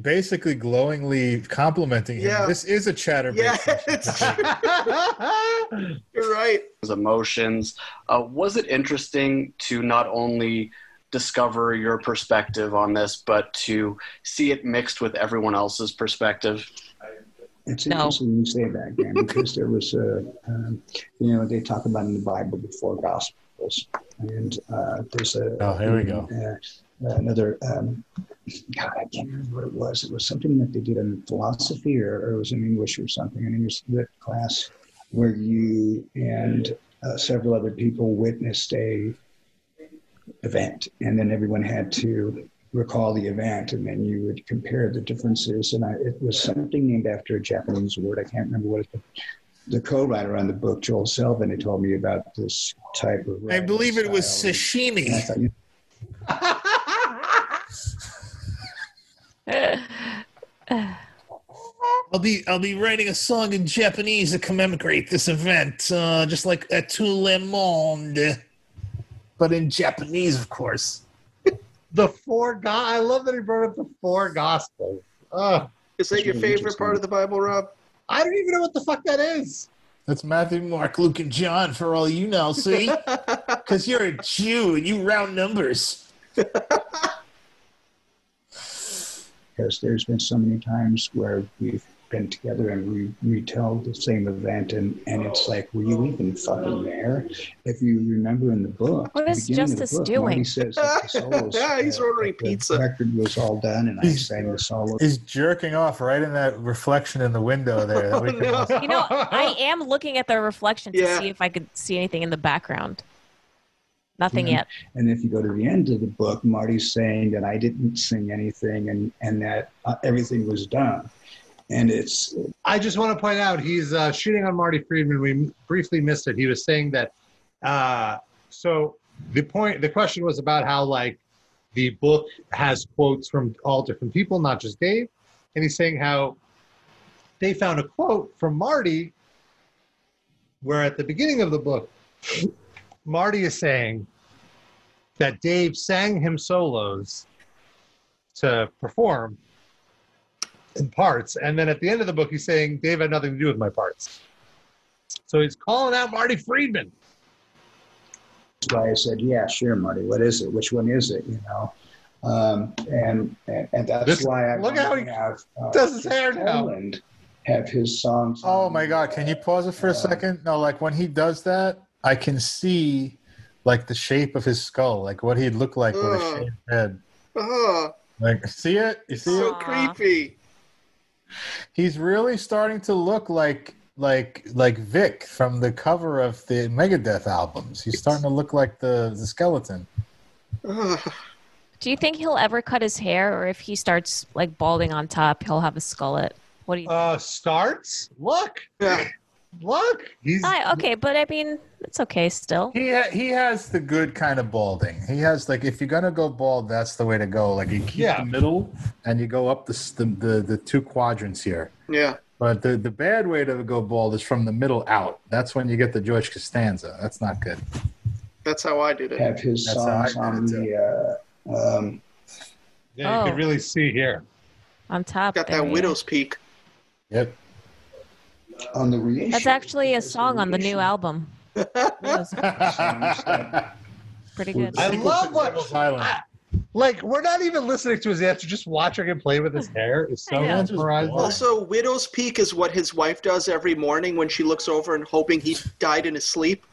basically glowingly complimenting him. Yeah. This is a chatterbait. Yeah, session. [LAUGHS] it's You're right. his emotions. Uh, was it interesting to not only discover your perspective on this, but to see it mixed with everyone else's perspective? It's No. interesting you say that, Graham, because there was a, um, you know, they talk about in the Bible the four Gospels, and uh, there's a. Oh, here we go. Uh, another, um, God, I can't remember what it was. It was something that they did in philosophy, or, or it was in English or something, an English lit class, where you and uh, several other people witnessed a event, and then everyone had to recall the event, and then you would compare the differences. And I, it was something named after a Japanese word. I can't remember what it. Was. The co-writer on the book, Joel Selvin, had told me about this type of. I believe it was sashimi. Thought, you [LAUGHS] I'll be I'll be writing a song in Japanese to commemorate this event, uh, just like a tout le monde, but in Japanese, of course. The four go- I love that he brought up the four gospels. Oh, Is that your really favorite part of the Bible, Rob? I don't even know what the fuck that is. That's Matthew, Mark, Luke, and John for all you know. See, [LAUGHS] because you're a Jew and you round numbers. because there's been so many times where we've been together and we retell the same event and, and it's like were you even fucking there if you remember in the book What the is beginning of the Justice book, doing? Marty says the [LAUGHS] solos, Yeah, he's uh, ordering the pizza. record was all done and I sang the solo He's jerking off right in that reflection in the window [LAUGHS] there. that we Oh, no. You know, I [LAUGHS] am looking at the reflection to Yeah. see if I could see anything in the background. Nothing Yeah. yet. and if you go to the end of the book Marty's saying that I didn't sing anything and and that uh, everything was done and it's I just want to point out he's uh, shooting on Marty Friedman. We briefly missed it. He was saying that. Uh, so the point, the question was about how like the book has quotes from all different people, not just Dave, and he's saying how they found a quote from Marty, where at the beginning of the book, Marty is saying that Dave sang him solos to perform in parts. And then at the end of the book, he's saying Dave had nothing to do with my parts. So he's calling out Marty Friedman. That's why I said, yeah, sure, Marty. What is it? Which one is it? You know, um, and, and and that's This- why I look how he have uh, does his hair now. Poland have his songs. Oh my god, can you pause it for a uh, second? No, like when he does that, I can see like the shape of his skull, like what he'd look like with a shaved head. Oh, Like see it? You see so it? Aw. creepy. He's really starting to look like like like Vic from the cover of the Megadeth albums. He's starting to look like the the skeleton. [SIGHS] Do you think he'll ever cut his hair, or if he starts like balding on top, he'll have a skullet? What do you? Uh, starts. Look, Yeah. Look. He's I, okay, but I mean, it's okay still. He ha- he has the good kind of balding. He has like if you're gonna go bald, that's the way to go. Like you keep Yeah. the middle and you go up the, the the the two quadrants here. Yeah. But the the bad way to go bald is from the middle out. That's when you get the George Costanza. That's not good. That's how I did it. have his That's songs on the. Uh, um, yeah, you Oh. can really see here. On top. Got there, that yeah. widow's peak. Yep. On the reissue. That's actually a song on the new album. It was songs that- pretty good. I love what. Devil's Like we're not even listening to his answer, just watching him play with his [LAUGHS] hair is so I know. mesmerizing. Also, widow's peak is what his wife does every morning when she looks over and hoping he died in his sleep.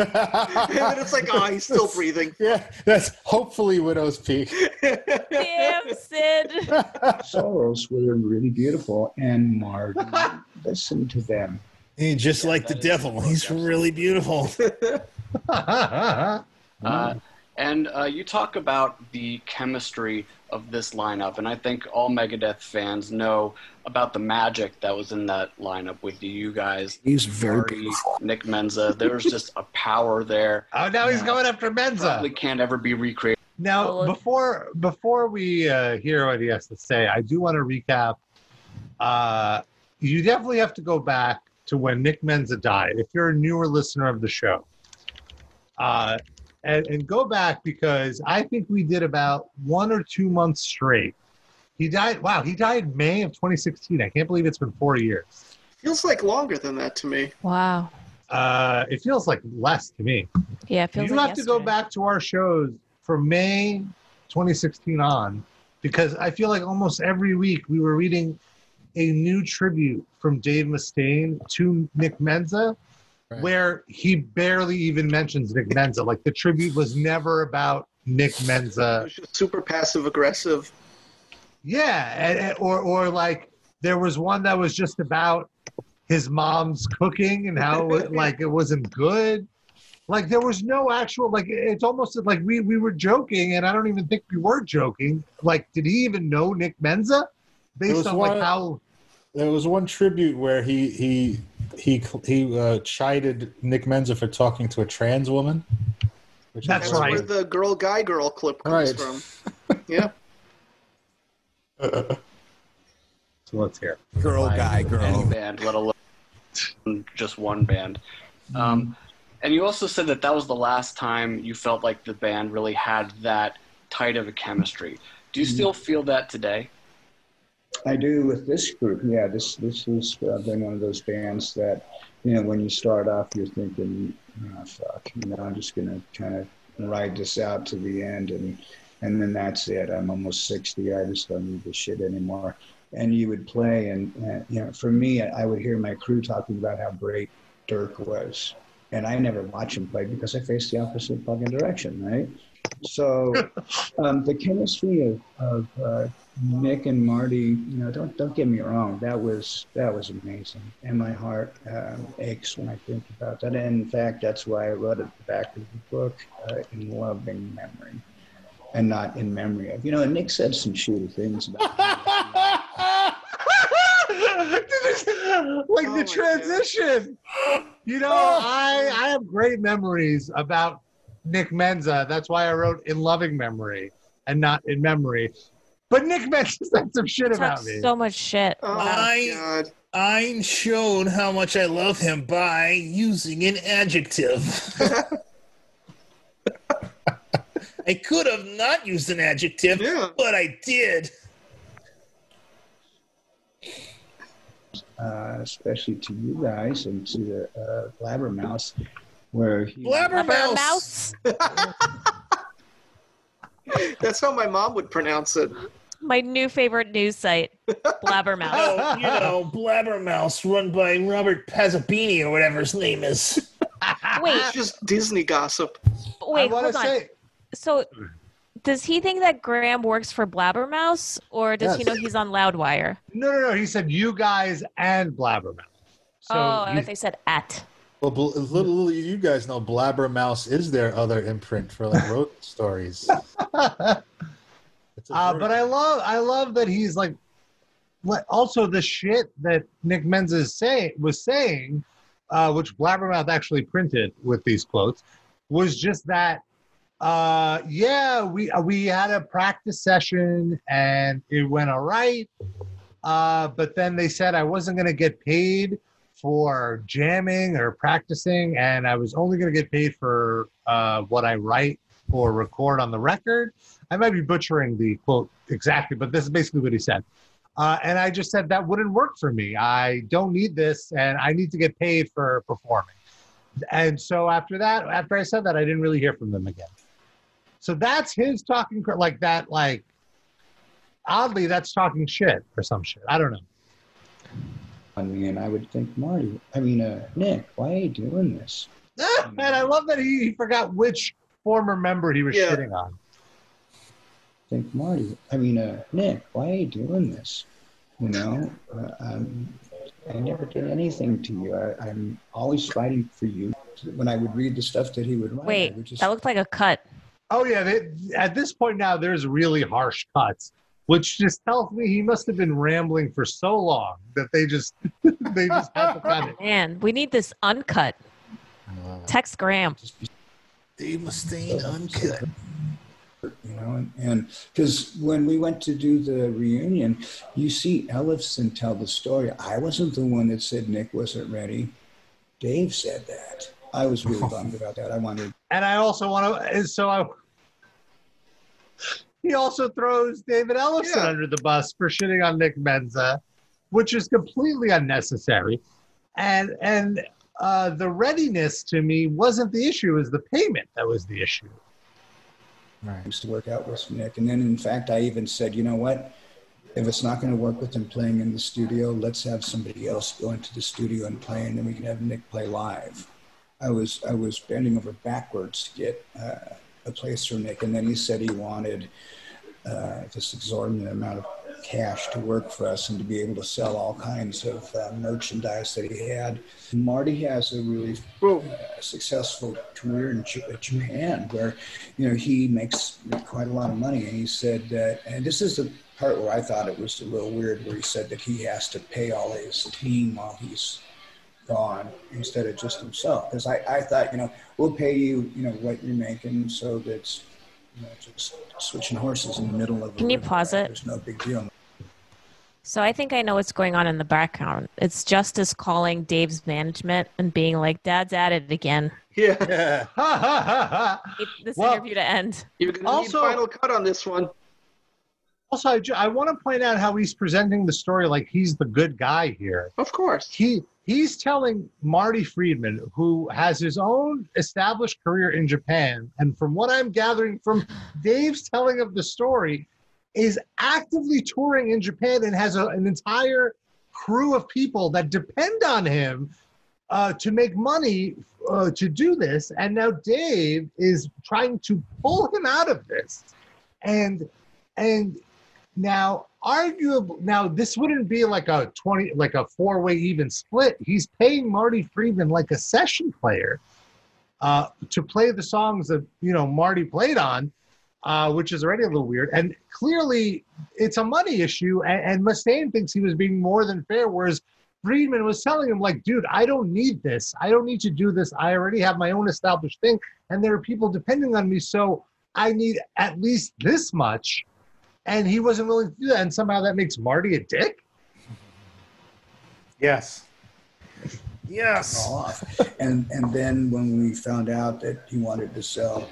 [LAUGHS] and then it's like, oh, he's still breathing. Yeah, that's hopefully Widow's Peak. Damn, Sid. [LAUGHS] solos were really beautiful, and Marty, [LAUGHS] listen to them. He just like the devil. the He's book, really beautiful. Uh, and uh, you talk about the chemistry of this lineup, and I think all Megadeth fans know about the magic that was in that lineup with you guys. He's very Marty, beautiful. Nick Menza. There was just a power there. [LAUGHS] oh, now he's going after Menza. Probably can't ever be recreated. Now, before before we uh, hear what he has to say, I do want to recap. Uh, you definitely have to go back to when Nick Menza died. If you're a newer listener of the show, uh, and, and go back because I think we did about one or two months straight. He died. Wow, he died May of 2016. I can't believe it's been four years. Feels like longer than that to me. Wow. Uh, it feels like less to me. Yeah, it feels like you like have to go back to our shows from May 2016 on because I feel like almost every week we were reading a new tribute from Dave Mustaine to Nick Menza, where he barely even mentions Nick Menza. Like the tribute was never about Nick Menza. Super passive aggressive. Yeah, and, and- or or like there was one that was just about his mom's cooking and how it, [LAUGHS] like it wasn't good. Like there was no actual like it's almost like we we were joking and I don't even think we were joking. Like did he even know Nick Menza based on like how There was one tribute where he he he he uh, chided Nick Menza for talking to a trans woman. Which That's where the girl guy girl clip comes Right. from. [LAUGHS] Yeah. [LAUGHS] So let's hear. Girl, guy, girl. Any band, let alone just one band. Um, and you also said that that was the last time you felt like the band really had that tight of a chemistry. Do you still feel that today? I do with this group. Yeah, this this has uh, been one of those bands that you know when you start off, you're thinking, oh, "Fuck," you know, I'm just gonna kind of ride this out to the end, and and then that's it. I'm almost sixty. I just don't need this shit anymore. And you would play, and you know, for me, I would hear my crew talking about how great Dirk was, and I never watch him play because I face the opposite fucking direction, right? So um, the chemistry of, of uh, Nick and Marty, you know, don't don't get me wrong, that was that was amazing, and my heart um, aches when I think about that. And in fact, that's why I wrote at the back of the book, uh, in loving memory, and not in memory of. You know, Nick said some shitty things about. [LAUGHS] like the transition. You know, I I have great memories about Nick Menza. That's why I wrote in loving memory and not in memory. But Nick Menza said some shit about me. so much shit. Oh, I I showed how much I love him by using an adjective. [LAUGHS] I could have not used an adjective, but I did. uh, especially to you guys and to the uh, Blabbermouth, where he, Blabbermouth. [LAUGHS] That's how my mom would pronounce it. My new favorite news site, Blabbermouth. [LAUGHS] Oh, you know, Blabbermouth, run by Robert Pazzabini or whatever his name is. [LAUGHS] Wait, It's just Disney gossip. wait, wanna hold on. say- So, does he think that Graham works for Blabbermouth, or does he know he's on Loudwire? No, no, no. He said you guys and Blabbermouth. So oh, I you- thought they said at. Well, bl- little, little you guys know, Blabbermouse is their other imprint for like road [LAUGHS] stories. Uh, but I love I love that he's like what- also the shit that Nick Menza is say, was saying, uh, which Blabbermouth actually printed with these quotes, was just that uh, yeah, we uh, we had a practice session and it went all right. Uh, but then they said I wasn't going to get paid for jamming or practicing, and I was only going to get paid for uh, what I write or record on the record. I might be butchering the quote exactly, but this is basically what he said. Uh, and I just said that wouldn't work for me. I don't need this, and I need to get paid for performing. And so after that, after I said that, I didn't really hear from them again. So that's his talking like that. Like oddly, that's talking shit or some shit. I don't know. On me, and I would think, Marty, I mean, uh, Nick, why are you doing this? [LAUGHS] and I love that he, he forgot which former member he was Yeah. shitting on. Think, Marty, I mean, uh, Nick, why are you doing this? You know, uh, um, I never did anything to you. I, I'm always fighting for you. When I would read the stuff that he would write, Wait, would just that looked like a cut. Oh yeah, they, at this point now, there's really harsh cuts, which just tells me he must have been rambling for so long that they just [LAUGHS] they just had to cut it. Man, we need this uncut. Text Graham. Dave Mustaine uncut. you know, and because when we went to do the reunion, you see Ellefson tell the story. I wasn't the one that said Nick wasn't ready. Dave said that. I was really [LAUGHS] bummed about that. I wanted. And I also want to, so I. He also throws David Ellefson under the bus for shitting on Nick Menza, which is completely unnecessary. And and uh, the readiness to me wasn't the issue; it was the payment that was the issue. I used to work out with Nick, and then in fact, I even said, you know what? if it's not going to work with him playing in the studio, let's have somebody else go into the studio and play, and then we can have Nick play live. I was I was bending over backwards to get uh, place for Nick, and then he said he wanted uh, this exorbitant amount of cash to work for us and to be able to sell all kinds of uh, merchandise that he had. Marty has a really uh, successful career in J- Japan where, you know, he makes quite a lot of money. And he said that, and this is the part where I thought it was a little weird, where he said that he has to pay all his team while he's gone instead of just himself. Because I, I thought, you know, we'll pay you, you know, what you're making so that's, you know, just switching horses in the middle of. Can you river, pause it? There's no big deal. So I think I know what's going on in the background. It's Justice calling Dave's management and being like, "Dad's at it again." Yeah. [LAUGHS] Need this Well, interview to end. You're gonna Also- need final cut on this one. Also, I, want to point out how he's presenting the story like he's the good guy here. Of course. He he's telling Marty Friedman, who has his own established career in Japan, and from what I'm gathering from Dave's telling of the story, is actively touring in Japan and has a, an entire crew of people that depend on him uh, to make money uh, to do this. And now Dave is trying to pull him out of this, and and now arguable now this wouldn't be like a 20 like a four way even split. He's paying marty friedman like a session player uh to play the songs that you know marty played on uh which is already a little weird. And clearly it's a money issue and, and mustaine thinks he was being more than fair whereas friedman was telling him like dude i don't need this. I don't need to do this. I already have my own established thing and there are people depending on me so i need at least this much and he wasn't willing to do that, and somehow that makes Marty a dick. Yes. Yes. and and then when we found out that he wanted to sell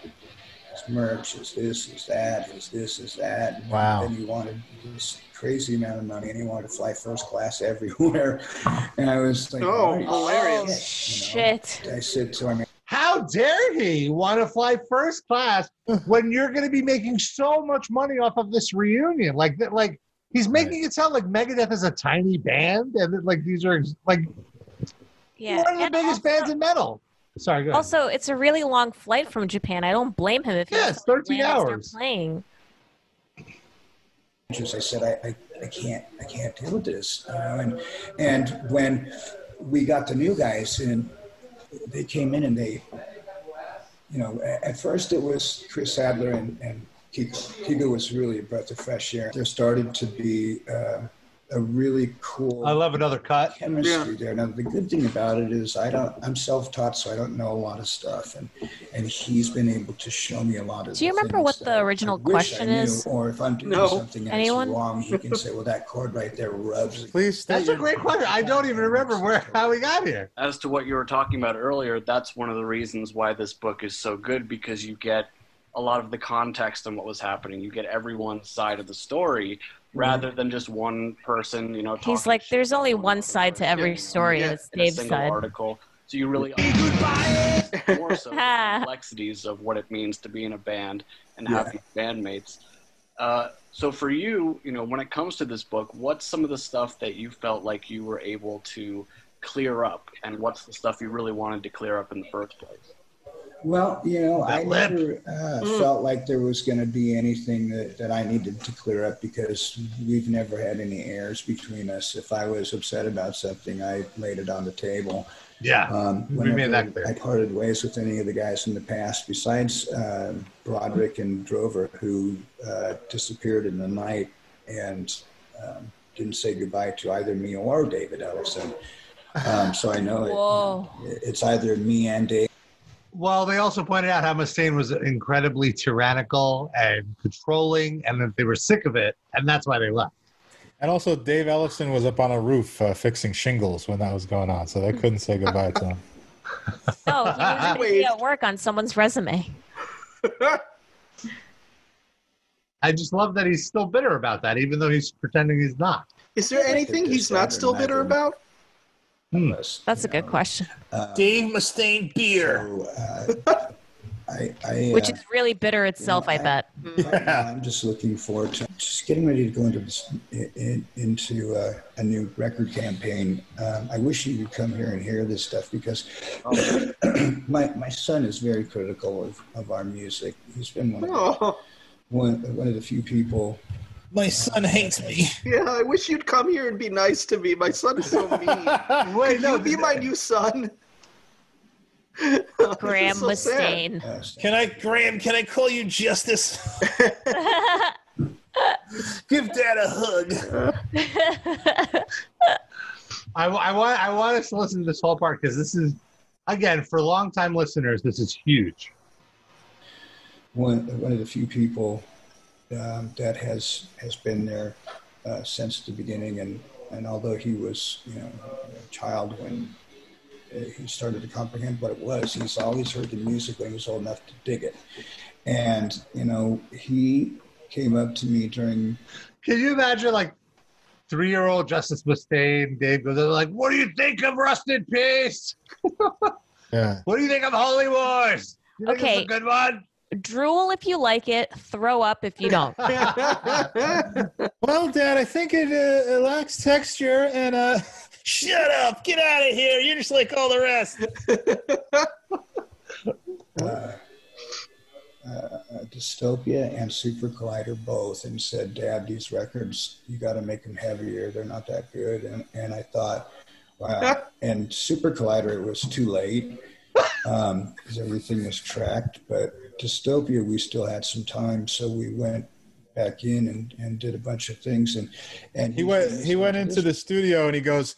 his merch, his this, his that, his this, his that, and Wow. then he wanted this crazy amount of money, and he wanted to fly first class [LAUGHS] everywhere. And I was like, Oh, "Holy hilarious. shit," you know? Shit. I said to him, How dare he want to fly first class [SIGHS] when you're going to be making so much money off of this reunion? Like that, like he's making it sound like Megadeth is a tiny band, and that, like these are like Yeah. one of the and biggest also, bands in metal. Sorry, go ahead. also, it's a really long flight from Japan. I don't blame him if he Yeah, wants it's to 13 land and start hours. Playing. just I said I, I, I can't I can't deal with this you know and and when we got the new guys in they came in and they you know at first it was Chris Adler and, and. Kiko was really a breath of fresh air there started to be uh, a really cool I love another cut. chemistry there. Now the good thing about it is I don't I'm self-taught, so I don't know a lot of stuff, and and he's been able to show me a lot of. Do you remember what the original I question knew, is? Or if I'm doing No. something and Anyone? wrong, he can say, "Well, that chord right there rubs." Please That's a great question. I don't even remember where how we got here. as to what you were talking about earlier, that's one of the reasons why this book is so good because you get a lot of the context on what was happening. You get everyone's side of the story rather than just one person. You know, He's like, there's only one side to every Yeah, story, yeah, and it's in a Dave's single side. article. So you really understand more so the [LAUGHS] complexities of what it means to be in a band and have Yeah. these bandmates. Uh, so for you, you know, when it comes to this book, what's some of the stuff that you felt like you were able to clear up, and what's the stuff you really wanted to clear up in the first place? Well, you know, I lip. never uh, felt like there was going to be anything that, that I needed to clear up because we've never had any airs between us. If I was upset about something, I laid it on the table. Yeah, Um, We made whenever that clear. I parted ways with any of the guys in the past, besides uh, Broderick and Drover, who uh, disappeared in the night and um, didn't say goodbye to either me or David Ellefson. Um, so I know it, it's either me and Dave. Well, they also pointed out how Mustaine was incredibly tyrannical and controlling, and that they were sick of it, and that's why they left. And also, Dave Ellefson was up on a roof uh, fixing shingles when that was going on, so they couldn't say goodbye to him. No, [LAUGHS] he was busy at work on someone's resume. [LAUGHS] I just love that he's still bitter about that, even though he's pretending he's not. Is there anything he's not still bitter about? Hmm. us, That's a you good question. Uh, Dave Mustaine beer. So, uh, I, I [LAUGHS] Which uh, is really bitter itself, I bet. right now, I'm just looking forward to just getting ready to go into this in, into uh, a new record campaign. Um, I wish you could come here and hear this stuff because [COUGHS] my my son is very critical of, of our music. He's been one of, the, Oh, one, one of the few people. My son hates me. yeah. I wish you'd come here and be nice to me. My son is so mean. [LAUGHS] Wait, Could no, you be my new son? [LAUGHS] Graham so sad. Mustaine. Can I, Graham? Can I call you Justice? [LAUGHS] Give Dad a hug. I, I want I want us to listen to this whole part because this is again for longtime listeners. This is huge. one one of the few people um, that has has been there uh, since the beginning, and and although he was you know a child when uh, he started to comprehend what it was, he's always heard the music when he was old enough to dig it, and you know he came up to me during Can you imagine like three year old Justice Mustaine? Dave goes they're like, "What do you think of Rust in Peace? [LAUGHS] Yeah. What do you think of Holy Wars? You think Okay. it's a good one." Drool if you like it, throw up if you don't. [LAUGHS] Well, Dad, I think it, uh, it lacks texture and uh. [LAUGHS] Shut up! Get out of here! You're just like all the rest. uh, [LAUGHS] uh, uh, Dystopia and Super Collider both, and said, "Dad, these records you got to make them heavier. They're not that good." And and I thought, wow. and Super Collider, it was too late because everything was tracked. But Dystopia, we still had some time, so we went back in and, and did a bunch of things. And and He went. He went into the studio and he goes,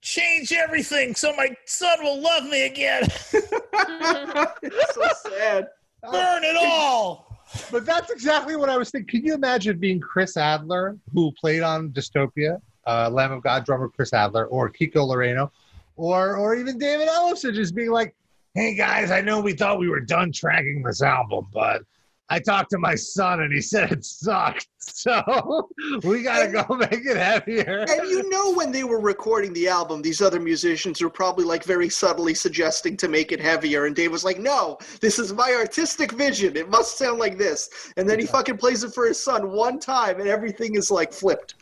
Change everything so my son will love me again. it's so sad. Burn it all. But that's exactly what I was thinking. Can you imagine being Chris Adler, who played on Dystopia, uh, Lamb of God drummer Chris Adler, or Kiko Loureiro, or or even David Ellefson, just being like, "Hey guys, I know we thought we were done tracking this album, but I talked to my son and he said it sucked, [LAUGHS] so we gotta go [LAUGHS] make it heavier." And you know when they were recording the album, these other musicians were probably like very subtly suggesting to make it heavier, and Dave was like, "No, this is my artistic vision. It must sound like this." And then he fucking plays it for his son one time, and everything is like flipped.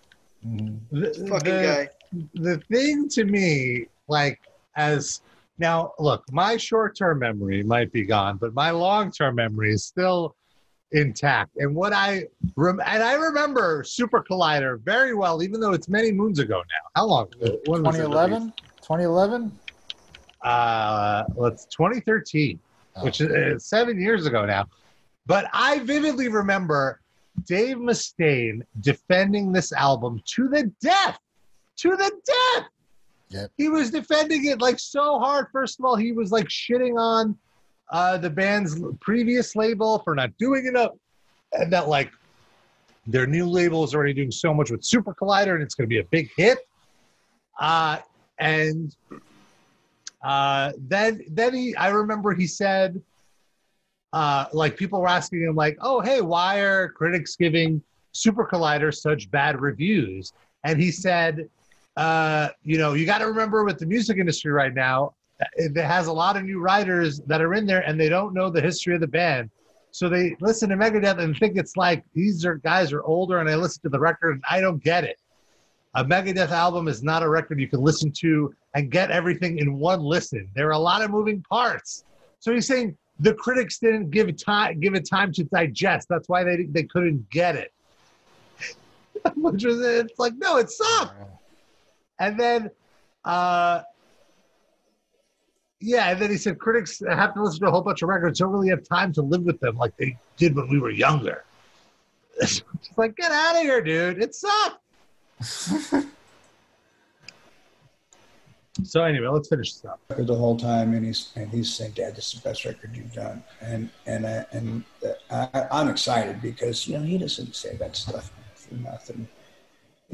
Mm-hmm. the, Fucking the- guy. the thing to me, like as now, look, my short-term memory might be gone, but my long-term memory is still intact. And what I rem- and I remember Super Collider very well, even though it's many moons ago now. How long? When was it 2011. 2011. uh, let's 2013, which is uh, seven years ago now. But I vividly remember Dave Mustaine defending this album to the death, to the death. Yep. He was defending it like so hard. First of all, he was like shitting on uh, the band's previous label for not doing enough, and that like their new label is already doing so much with Super Collider, and it's going to be a big hit. Uh, and uh, then then he I remember he said uh, like people were asking him like, "Oh, hey, why are critics giving Super Collider such bad reviews?" And he said, uh, "You know, you got to remember with the music industry right now, it has a lot of new writers that are in there, and they don't know the history of the band." So they listen to Megadeth and think it's like these are guys are older, and I listen to the record and I don't get it. A Megadeth album is not a record you can listen to and get everything in one listen. There are a lot of moving parts. So he's saying the critics didn't give time give it time to digest. That's why they they couldn't get it. [LAUGHS] Which was it's like no, it sucked. And then uh yeah, and then he said critics have to listen to a whole bunch of records, don't really have time to live with them like they did when we were younger. [LAUGHS] It's like, get out of here, dude. It sucked. [LAUGHS] so anyway, let's finish this up. record the whole time, and he's and he's saying, "Dad, this is the best record you've done." And and I, and I, I'm excited because you know he doesn't say that stuff for nothing.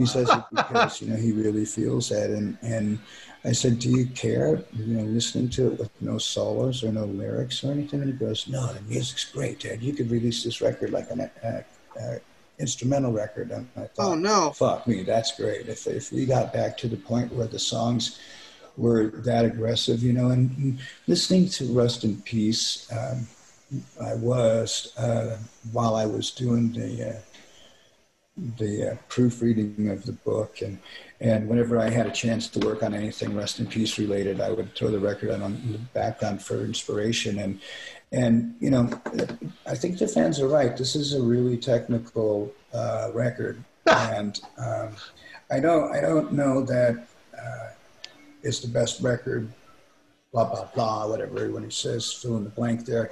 He says it because you know he really feels that. And and I said, "Do you care? You know, listening to it with no solos or no lyrics or anything?" And he goes, "No, the music's great, Dad. You could release this record like an uh, uh, instrumental record." And I thought, Oh no. fuck me, that's great. If, if we got back to the point where the songs were that aggressive, you know, and, and listening to Rust in Peace, um, I was uh, while I was doing the uh, the uh, proofreading of the book, and and whenever I had a chance to work on anything Rust in Peace related, I would throw the record on, on the background for inspiration. And and you know, I think the fans are right. This is a really technical uh, record, [LAUGHS] and um, I don't I don't know that uh, it's the best record. Blah blah blah, whatever when he says fill in the blank there,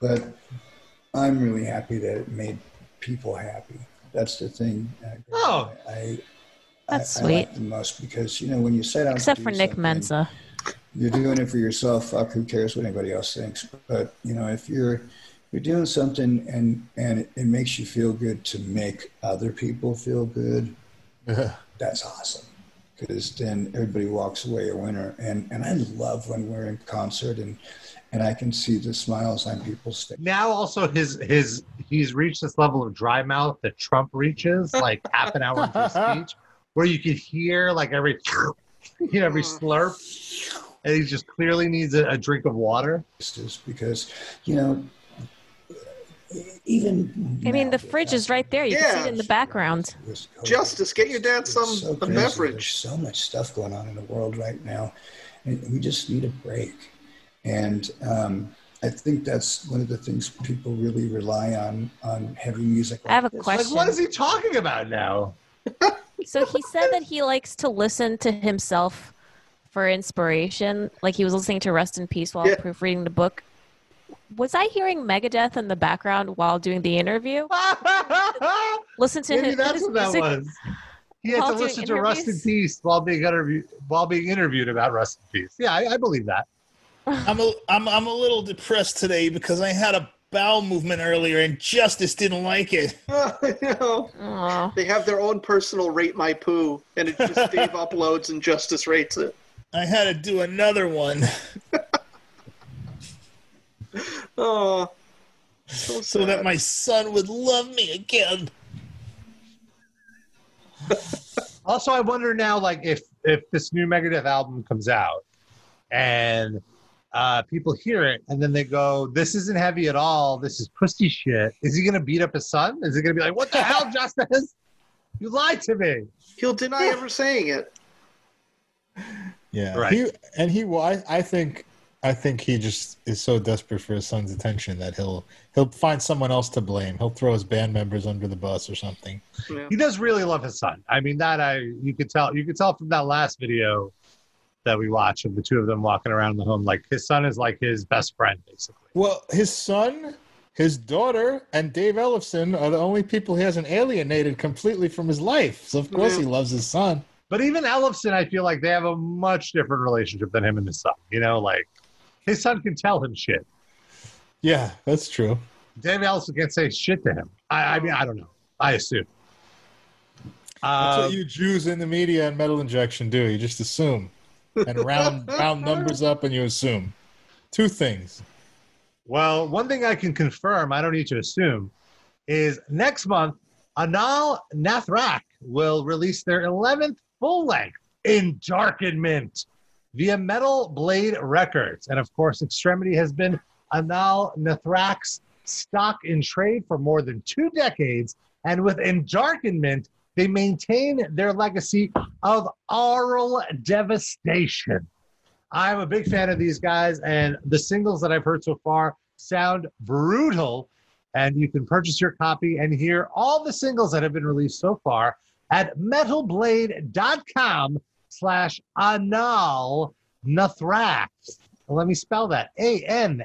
but I'm really happy that it made people happy. That's the thing. uh, Oh. I, That's I, I sweet. like the most because you know when you set out to Except do for Nick Menza. you're doing it for yourself. Fuck, who cares what anybody else thinks? But you know, if you're you're doing something and and it, it makes you feel good to make other people feel good, that's awesome. Because then everybody walks away a winner. And and I love when we're in concert and and I can see the smiles on people's faces. Now also his his he's reached this level of dry mouth that Trump reaches, like [LAUGHS] half an hour into speech, where you can hear like every you know, every slurp. And he just clearly needs a, a drink of water. Because, you know, even I mean, the fridge is right there. You can see Yeah. it in the background. Justice, get your dad some so a beverage. There's so much stuff going on in the world right now, and we just need a break. And um, I think that's one of the things people really rely on on heavy music. I have a this. question. Like, what is he talking about now? So he said that he likes to listen to himself for inspiration. Like he was listening to Rust in Peace while Yeah. proofreading the book. Was I hearing Megadeth in the background while doing the interview? [LAUGHS] Listen to Maybe his, that's his what that music. was. He had while to listen to Rust in? Peace while being interviewed while being interviewed about Rust in Peace. Yeah, I, I believe that. I'm a, I'm, I'm a little depressed today because I had a bowel movement earlier and Justice didn't like it. [LAUGHS] I know. Aw. They have their own personal rate my poo, and it just [LAUGHS] Dave uploads and Justice rates it. I had to do another one [LAUGHS] Oh, so, so that my son would love me again. Also, I wonder now, like if if this new Megadeth album comes out and uh, people hear it and then they go, "This isn't heavy at all. This is pussy shit." Is he gonna beat up his son? Is he gonna be like, "What the hell, [LAUGHS] Justice? You lied to me." he'll deny ever [LAUGHS] saying it. Yeah, Right. He, and he will. I, I think. I think he just is so desperate for his son's attention that he'll he'll find someone else to blame. He'll throw his band members under the bus or something. Yeah. He does really love his son. I mean, that I you could tell. You could tell from that last video that we watch of the two of them walking around the home. Like his son is like his best friend, basically. Well, his son, his daughter, and Dave Ellefson are the only people he hasn't alienated completely from his life. So of course Yeah. he loves his son. But even Ellefson, I feel like they have a much different relationship than him and his son. You know, like his son can tell him shit. Yeah, that's true. Dave Ellefson can't say shit to him. I, I mean, I don't know. I assume. That's Uh, what you Jews in the media and metal injection do. You just assume and round round numbers up, and you assume two things. well, one thing I can confirm, I don't need to assume, is next month, Anaal Nathrakh will release their 11th full length Endarkenment via Metal Blade Records. And of course, Extremity has been Anaal Nathrakh's stock in trade for more than two decades. And with Endarkenment, they maintain their legacy of aural devastation. I'm a big fan of these guys, and the singles that I've heard so far sound brutal. And you can purchase your copy and hear all the singles that have been released so far at metalblade.com slash anal nathrax. Let me spell that. A-N-A-A-L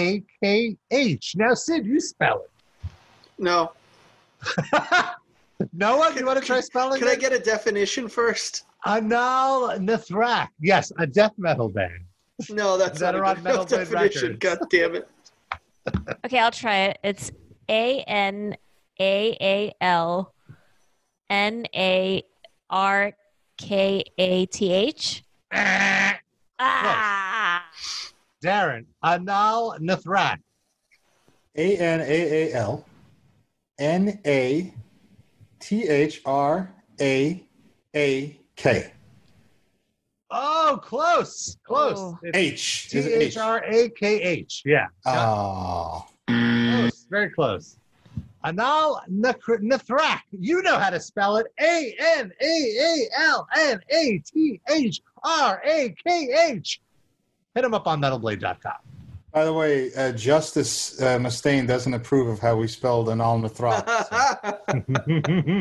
N-A-T-H-R-A-K-H. Now, Sid, you spell it. No. [LAUGHS] Noah, you want to try spelling Can I it? get a definition first? Anaal Nathrakh. Yes, a death metal band. No, that's That not a good Metal enough definition. Records. God damn it. [LAUGHS] Okay, I'll try it. It's A N A A L N A R K A T H. Ah. Ah! Darren, Anaal Nathrakh. A N A A L N A T H R A A K. Oh, close, close. Oh. It's H. T Is it H H? R A K H. Yeah. Oh. Close, very close. Anal Nakr- Nathrak. You know how to spell it. A N A A L N A T H R A K H. Hit him up on metalblade.com. By the way, uh, Justice uh, Mustaine doesn't approve of how we spelled Anaal Nathrakh.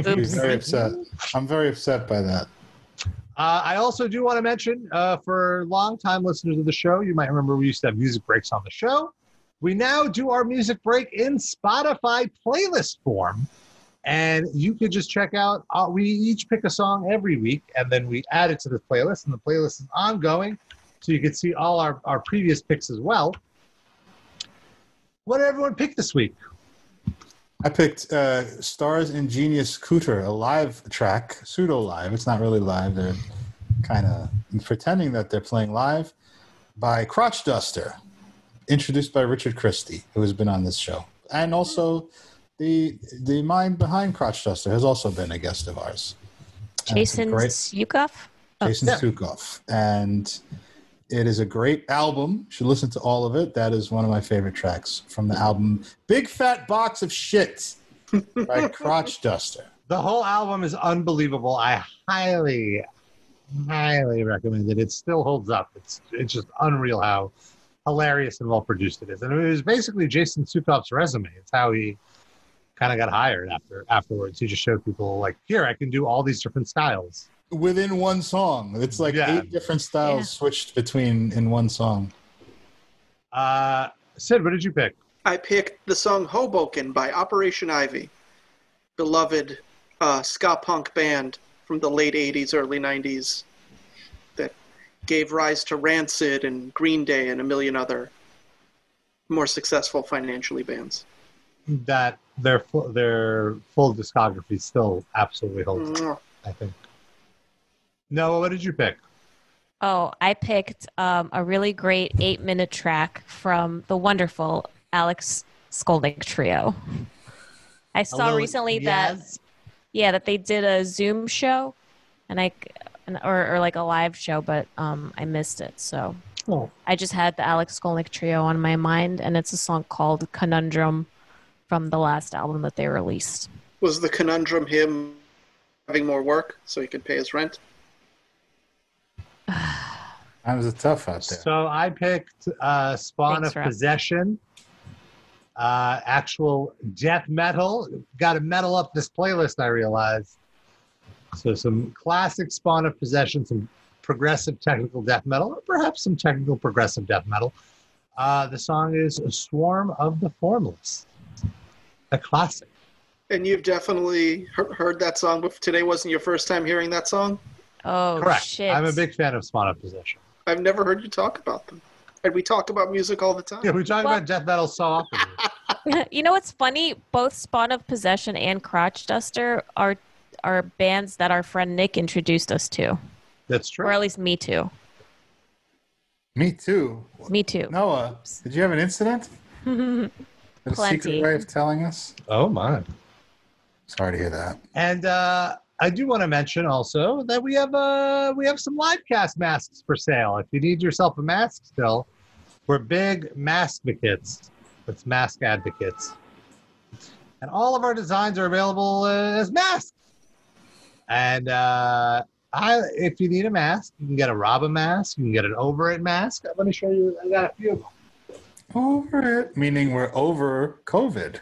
So he's very upset. I'm very upset by that. Uh, I also do want to mention uh, for longtime listeners of the show, you might remember we used to have music breaks on the show. We now do our music break in Spotify playlist form. And you could just check out, uh, we each pick a song every week and then we add it to the playlist. And the playlist is ongoing. So you can see all our, our previous picks as well. What did everyone pick this week? I picked uh, Stars Ingenious Cooter, a live track, pseudo live. It's not really live. They're kind of pretending that they're playing live by Crotch Duster, introduced by Richard Christie, who has been on this show. And also, the the mind behind Crotch Duster has also been a guest of ours. And it's Jason great- Yukov. Oh, Jason Yeah. Suecof. And it is a great album. You should listen to all of it. That is one of my favorite tracks from the album Big Fat Box of Shit by [LAUGHS] Crotch Duster. The whole album is unbelievable. I highly, highly recommend it. It still holds up. It's it's just unreal how hilarious and well produced it is. And it was basically Jason Suecof's resume. It's how he kind of got hired after afterwards. He just showed people like, here, I can do all these different styles. Within one song. It's like Yeah. eight different styles Yeah. switched between in one song. Uh, Sid, what did you pick? I picked the song Hoboken by Operation Ivy, beloved uh, ska punk band from the late 80s, early 90s that gave rise to Rancid and Green Day and a million other more successful financially bands. That their full, their full discography still absolutely holds up. Mwah. I think. Noah, what did you pick? Oh, I picked um, a really great eight minute track from the wonderful Alex Skolnick Trio. I saw little recently that yeah that they did a Zoom show, and I or, or like a live show, but um, I missed it. So Oh. I just had the Alex Skolnick Trio on my mind, and it's a song called Conundrum from the last album that they released. Was the conundrum him having more work so he could pay his rent? [SIGHS] That was a tough out there. So I picked uh, Spawn Thanks, of Rob. Possession, uh, actual death metal. Got to metal up this playlist, I realized. So some classic Spawn of Possession, some progressive technical death metal, or perhaps some technical progressive death metal. Uh, the song is A Swarm of the Formless, a classic. And you've definitely heard that song, but today wasn't your first time hearing that song? Oh Correct. shit! I'm a big fan of Spawn of Possession. I've never heard you talk about them. And we talk about music all the time. Yeah, we talk Well- about death metal so often. [LAUGHS] you know what's funny? Both Spawn of Possession and Crotch Duster are are bands that our friend Nick introduced us to, That's true. or at least me too. Me too. Me too. Noah, did you have an incident? [LAUGHS] A secret Plenty. way of telling us? Oh my. Sorry to hear that. And uh, I do want to mention also that we have uh, we have some live cast masks for sale. If you need yourself a mask still, we're big mask advocates. It's mask advocates, and all of our designs are available uh, as masks. And uh, I, if you need a mask, you can get a Robin mask. You can get an Over It mask. Let me show you. I got a few of them. Over it, meaning we're over COVID.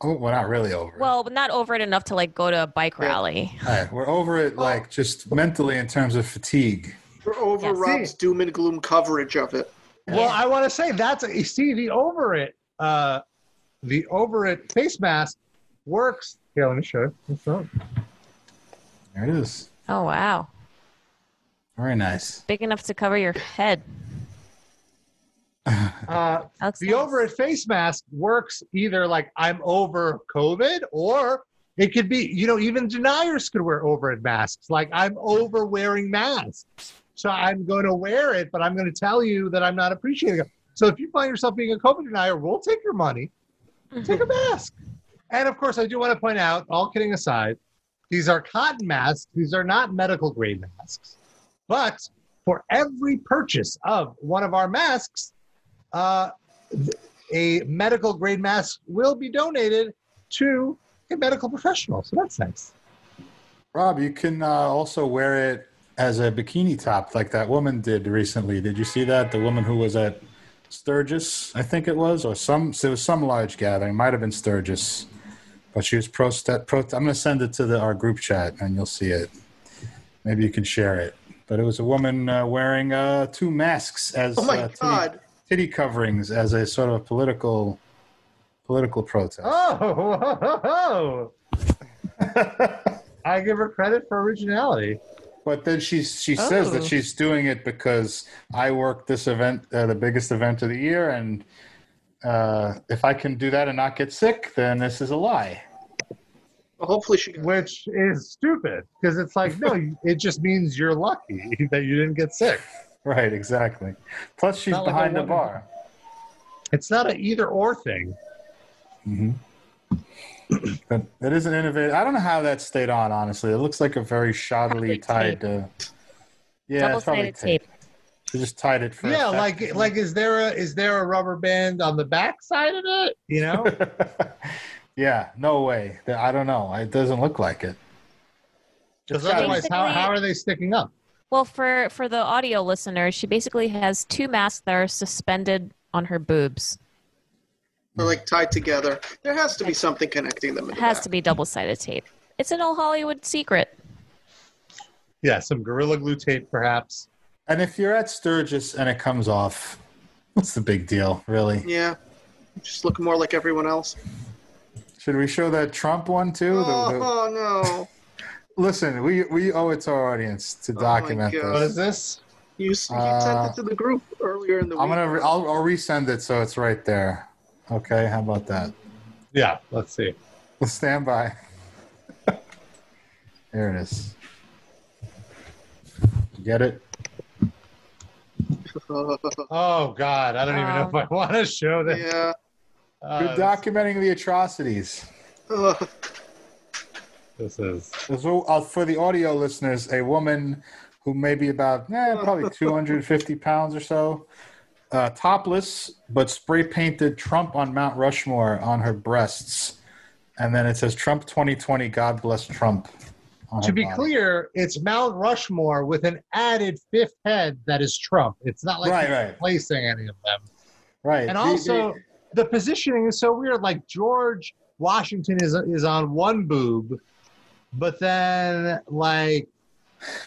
Oh, we're not really over it. Well, but not over it enough to like go to a bike rally. All right, we're over it, like just mentally in terms of fatigue. We're over Yes. Rob's doom and gloom coverage of it. Well, I want to say that's you see the over it, uh, the over it face mask works. Here, let me show you. It's not- There it is. Oh wow, Very nice. big enough to cover your head. [LAUGHS] Uh, the over it face mask works either like I'm over COVID, or it could be you know even deniers could wear over it masks. Like I'm over wearing masks, so I'm going to wear it, but I'm going to tell you that I'm not appreciating it. So if you find yourself being a COVID denier, we'll take your money. Take a mask. And of course, I do want to point out, all kidding aside, these are cotton masks. These are not medical grade masks. But for every purchase of one of our masks, uh, a medical grade mask will be donated to a medical professional. So that's nice. Rob, you can uh, also wear it as a bikini top, like that woman did recently. Did you see that? The woman who was at Sturgis, I think it was, or some. It was some large gathering. Might have been Sturgis, but she was pro. pro I'm going to send it to the, our group chat, and you'll see it. Maybe you can share it. But it was a woman uh, wearing uh, two masks as Oh my uh, God. Titty coverings as a sort of political political protest. Oh, [LAUGHS] I give her credit for originality. But then she she says that Oh. she's doing it because I work this event, uh, the biggest event of the year, and uh, if I can do that and not get sick, then this is a lie. Well, hopefully she. Which is stupid because it's like, no, [LAUGHS] it just means you're lucky [LAUGHS] that you didn't get sick. [LAUGHS] Right, exactly. Plus, she's Not like behind the bar. It's not an either or thing. hmm but it is an innovative. I don't know how that stayed on. Honestly, it looks like a very shoddily tied. Uh, yeah, it's probably Double-sided tape. They just tied it for. Yeah, like like is there a is there a rubber band on the back side of it? You know? [LAUGHS] Yeah, no way. I don't know. It doesn't look like it. Because otherwise, how, how are they sticking up? Well, for for the audio listeners, she basically has two masks that are suspended on her boobs. They're like tied together. There has to be something connecting them. It has to be double sided tape. It's an old Hollywood secret. Yeah, some gorilla glue tape, perhaps. And if you're at Sturgis and it comes off, what's the big deal, really? Yeah, just look more like everyone else. Should we show that Trump one too? The- the- Oh no! Listen, we we owe it to our audience to document God. this. What is this? You, you Uh, sent it to the group earlier in the week. I'm gonna. Re- I'll, I'll resend it so it's right there. Okay, how about that? Yeah, let's see. Well, stand by. [LAUGHS] there it is. You get it? [LAUGHS] Oh God, I don't even know if I want to show this. Yeah. You're documenting the atrocities. [LAUGHS] This is So, uh, for the audio listeners, a woman who may be about eh, probably [LAUGHS] 250 pounds or so, uh, topless, but spray painted Trump on Mount Rushmore on her breasts. And then it says Trump 2020, God bless Trump. To be body. clear, it's Mount Rushmore with an added fifth head that is Trump. It's not like Right, he's right. replacing any of them. Right. And The- also, the positioning is so weird. Like George Washington is is on one boob, but then like,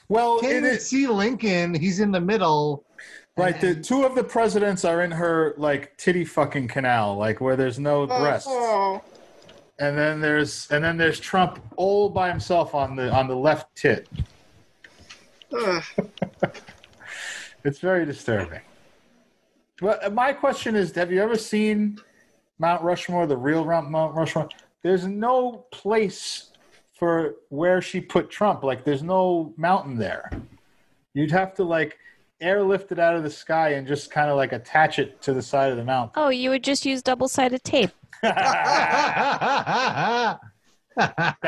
well, can't it see Lincoln. He's in the middle. Right, the two of the presidents are in her like titty fucking canal, like where there's no oh, breasts. Oh, And then there's and then there's Trump all by himself on the on the left tit. It's very disturbing. But uh, my question is, have you ever seen Mount Rushmore, the real Mount Mount Rushmore? There's no place for where she put Trump. Like there's no mountain there. You'd have to like airlift it out of the sky and just kind of like attach it to the side of the mountain. Oh, you would just use double sided tape. [LAUGHS] that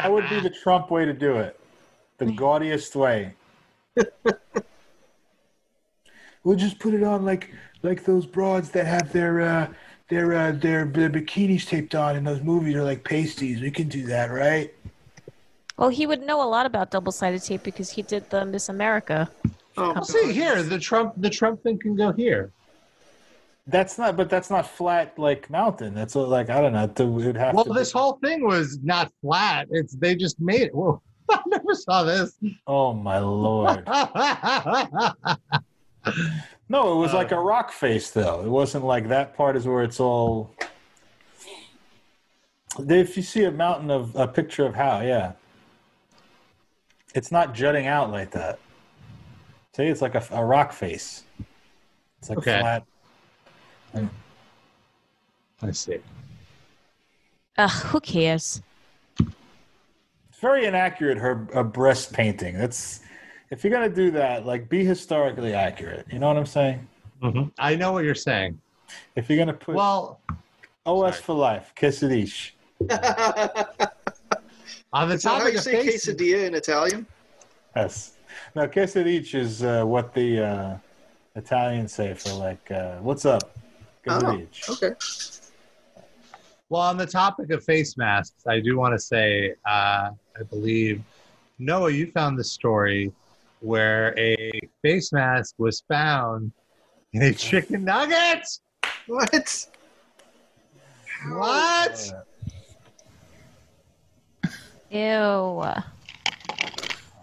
would be the Trump way to do it. The gaudiest way. we'll just put it on like like those broads that have their uh their uh their, their bikinis taped on in those movies are like pasties. We can do that, right? Well, he would know a lot about double sided tape because he did the Miss America. Oh, see here, the Trump the Trump thing can go here. That's not but that's not flat like mountain. That's uh, like I don't know. It would have Well, to this whole thing was not flat. It's they just made it. Whoa, [LAUGHS] I never saw this. Oh my lord. [LAUGHS] No, it was like a rock face, though. It wasn't like that part is where it's all. If you see a mountain of a picture of how, yeah, it's not jutting out like that. See, it's like a, a rock face. It's like Okay. flat. I see. Ugh, who cares? It's very inaccurate. Her a breast painting. That's if you're gonna do that, like be historically accurate. You know what I'm saying? Mm-hmm. I know what you're saying. If you're gonna put well, OS for life, kiss it each. On the Is that how topic you of say face, quesadilla in Italian? Yes. Now, queso each is uh, what the uh, Italians say for like, uh, "What's up?" Queso Oh, okay. Well, on the topic of face masks, I do want to say, uh, I believe, Noah, you found the story where a face mask was found in a chicken nugget. What? What? Ew.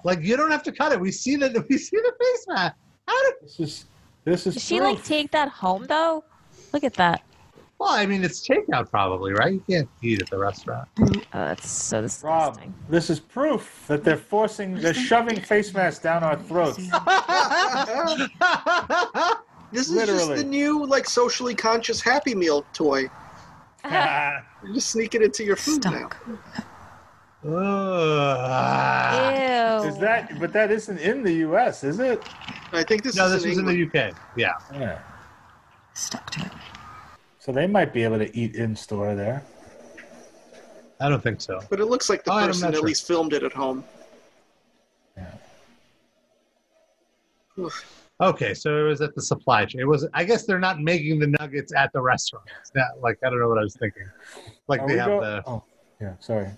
Like you don't have to cut it. We see the [LAUGHS] we see the face mask. How did? This is this is. Did she like take that home though? Look at that. Well, I mean, it's takeout probably, right? You can't eat at the restaurant. Oh, that's so disgusting. Rob, this is proof that they're forcing, they're shoving [LAUGHS] face masks down our throats. [LAUGHS] This is just the new, like, socially conscious Happy Meal toy. You just sneak it into your food now. Ugh. Is that? But that isn't in the U.S., is it? I think this no, is this in was in England. the UK. Yeah. Yeah. Stuck to it. So they might be able to eat in store there. I don't think so. But it looks like the Oh, person at sure. least filmed it at home. Oof. Okay, so it was at the supply chain. It was. I guess they're not making the nuggets at the restaurant. It's not, like I don't know what I was thinking. Like Are they have go- the Oh, yeah. Sorry.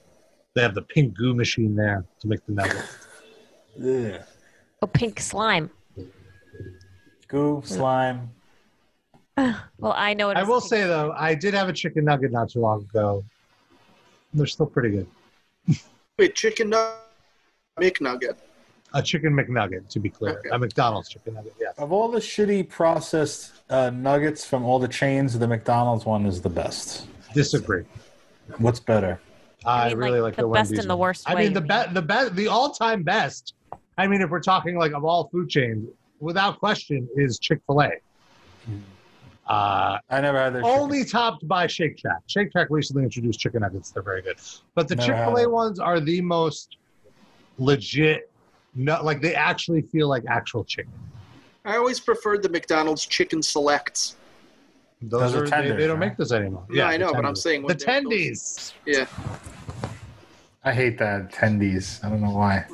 They have the pink goo machine there to make the nuggets. Yeah. Oh, pink slime. Goo, slime. [SIGHS] Well, I know it. I is will pink say though, I did have a chicken nugget not too long ago. They're still pretty good. Wait, chicken nugget, McNugget. A chicken McNugget, to be clear. A McDonald's chicken nugget. Yeah. Of all the shitty processed uh, nuggets from all the chains, the McDonald's one is the best. Disagree. What's better? I, mean, really like, like the the, best Wendy's and the one. worst I mean, the best, the best, the all-time best. I mean, if we're talking like of all food chains, without question, is Chick Fil A. Uh, I never had their only topped by Shake Shack. Shake Shack recently introduced chicken nuggets; they're very good. But the Chick Fil A ones are the most legit. No, like they actually feel like actual chicken. I always preferred the McDonald's chicken selects. Those, Those are are, they, tenders, they don't right? make those anymore. Yeah, I know, but I'm saying the tendies. Yeah, I hate that tendies. I don't know why.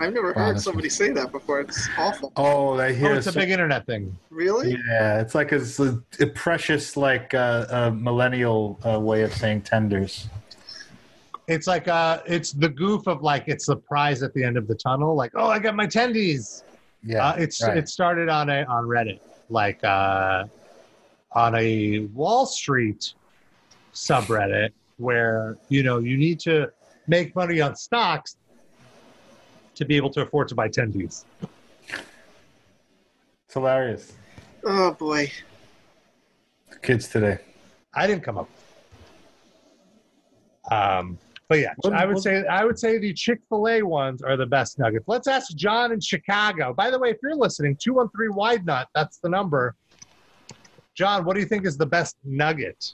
I've never Wow, heard that's- somebody say that before. It's awful. Oh, I hear Oh, it's a big internet thing. Really? Yeah, it's like a, it's a, a precious, like uh, a millennial uh, way of saying tenders. It's like uh, it's the goof of like it's the prize at the end of the tunnel. Like, oh, I got my tendies. Yeah, Uh, it's right. it started on a on Reddit, like uh, on a Wall Street subreddit where you know you need to make money on stocks to be able to afford to buy tendies. It's hilarious. Oh boy. Kids today. I didn't come up. Um, but yeah, I would say I would say the Chick Fil A ones are the best nuggets. Let's ask John in Chicago. By the way, if you're listening, two one three wide nut. That's the number. John, what do you think is the best nugget?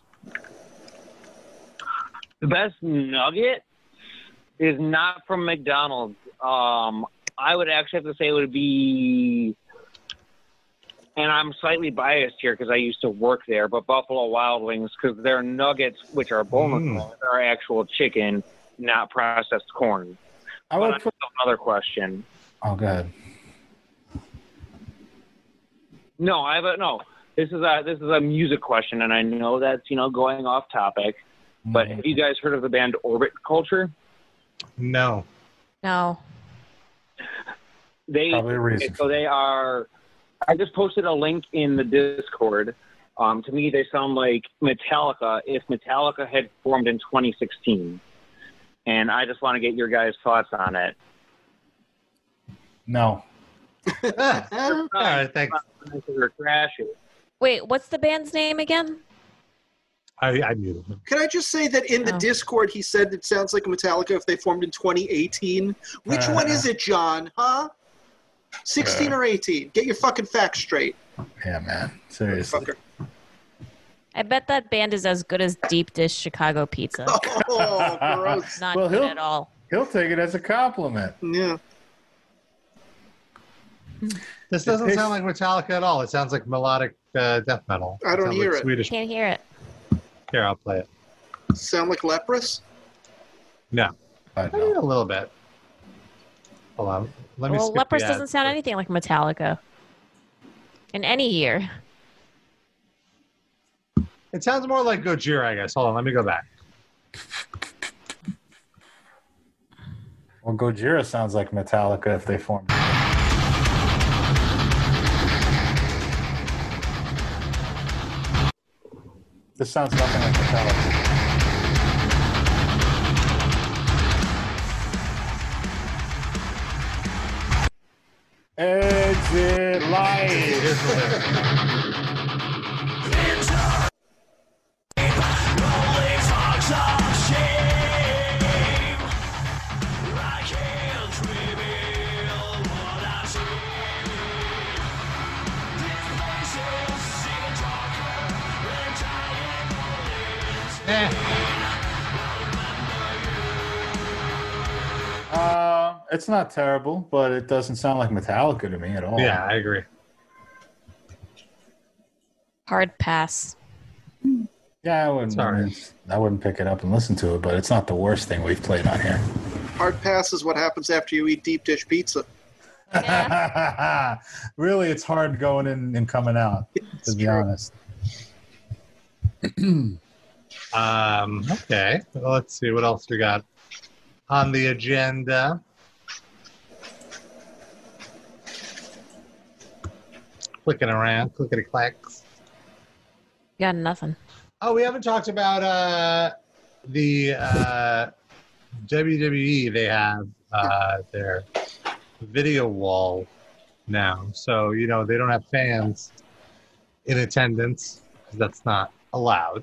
The best nugget is not from McDonald's. Um, I would actually have to say it would be, and I'm slightly biased here because I used to work there, but Buffalo Wild Wings because their nuggets, which are boneless, Mm. are actual chicken, not processed corn. I But would put. another question. Oh, good. No, I have a no. This is a this is a music question, and I know that's you know going off topic. But have you guys heard of the band Orbit Culture? No. No. [LAUGHS] They Probably a reason. so they are. I just posted a link in the Discord. Um, to me, they sound like Metallica if Metallica had formed in 2016, and I just want to get your guys' thoughts on it. No. [LAUGHS] All right, thanks. They're trashy. Wait, what's the band's name again? I, I muted him. Can I just say that in the Oh. Discord he said it sounds like Metallica if they formed in 2018? Which one is it, John? Huh? 16 or 18? Get your fucking facts straight, Yeah, man. Seriously. fucker. I bet that band is as good as Deep Dish Chicago Pizza. [LAUGHS] Oh, gross. Not Well, good he'll- at all. He'll take it as a compliment. Yeah. [LAUGHS] This It doesn't tastes- sound like Metallica at all. It sounds like melodic uh, death metal. I don't sounds hear like it. Swedish. Can't hear it. Here, I'll play it. Sound like leprous? No, I I know. mean, a little bit. Hold on. Let me well, skip Leprous the doesn't sound anything like Metallica. In any year. It sounds more like Gojira, I guess. Hold on, let me go back. Well, Gojira sounds like Metallica if they formed. This sounds nothing like Metallica. Exit light. It's not terrible, but it doesn't sound like Metallica to me at all. yeah, I agree. Hard pass. Yeah, I wouldn't. Sorry. I wouldn't pick it up and listen to it, but it's not the worst thing we've played on here. Hard pass is what happens after you eat deep dish pizza. [LAUGHS] really, it's hard going in and coming out. It's To be true. honest. Um, okay, well, let's see what else we got on the agenda. Clicking around, clickety clacks. Got nothing. Oh, we haven't talked about uh, the uh, WWE. They have uh, their video wall now, so you know they don't have fans in attendance 'cause that's not allowed.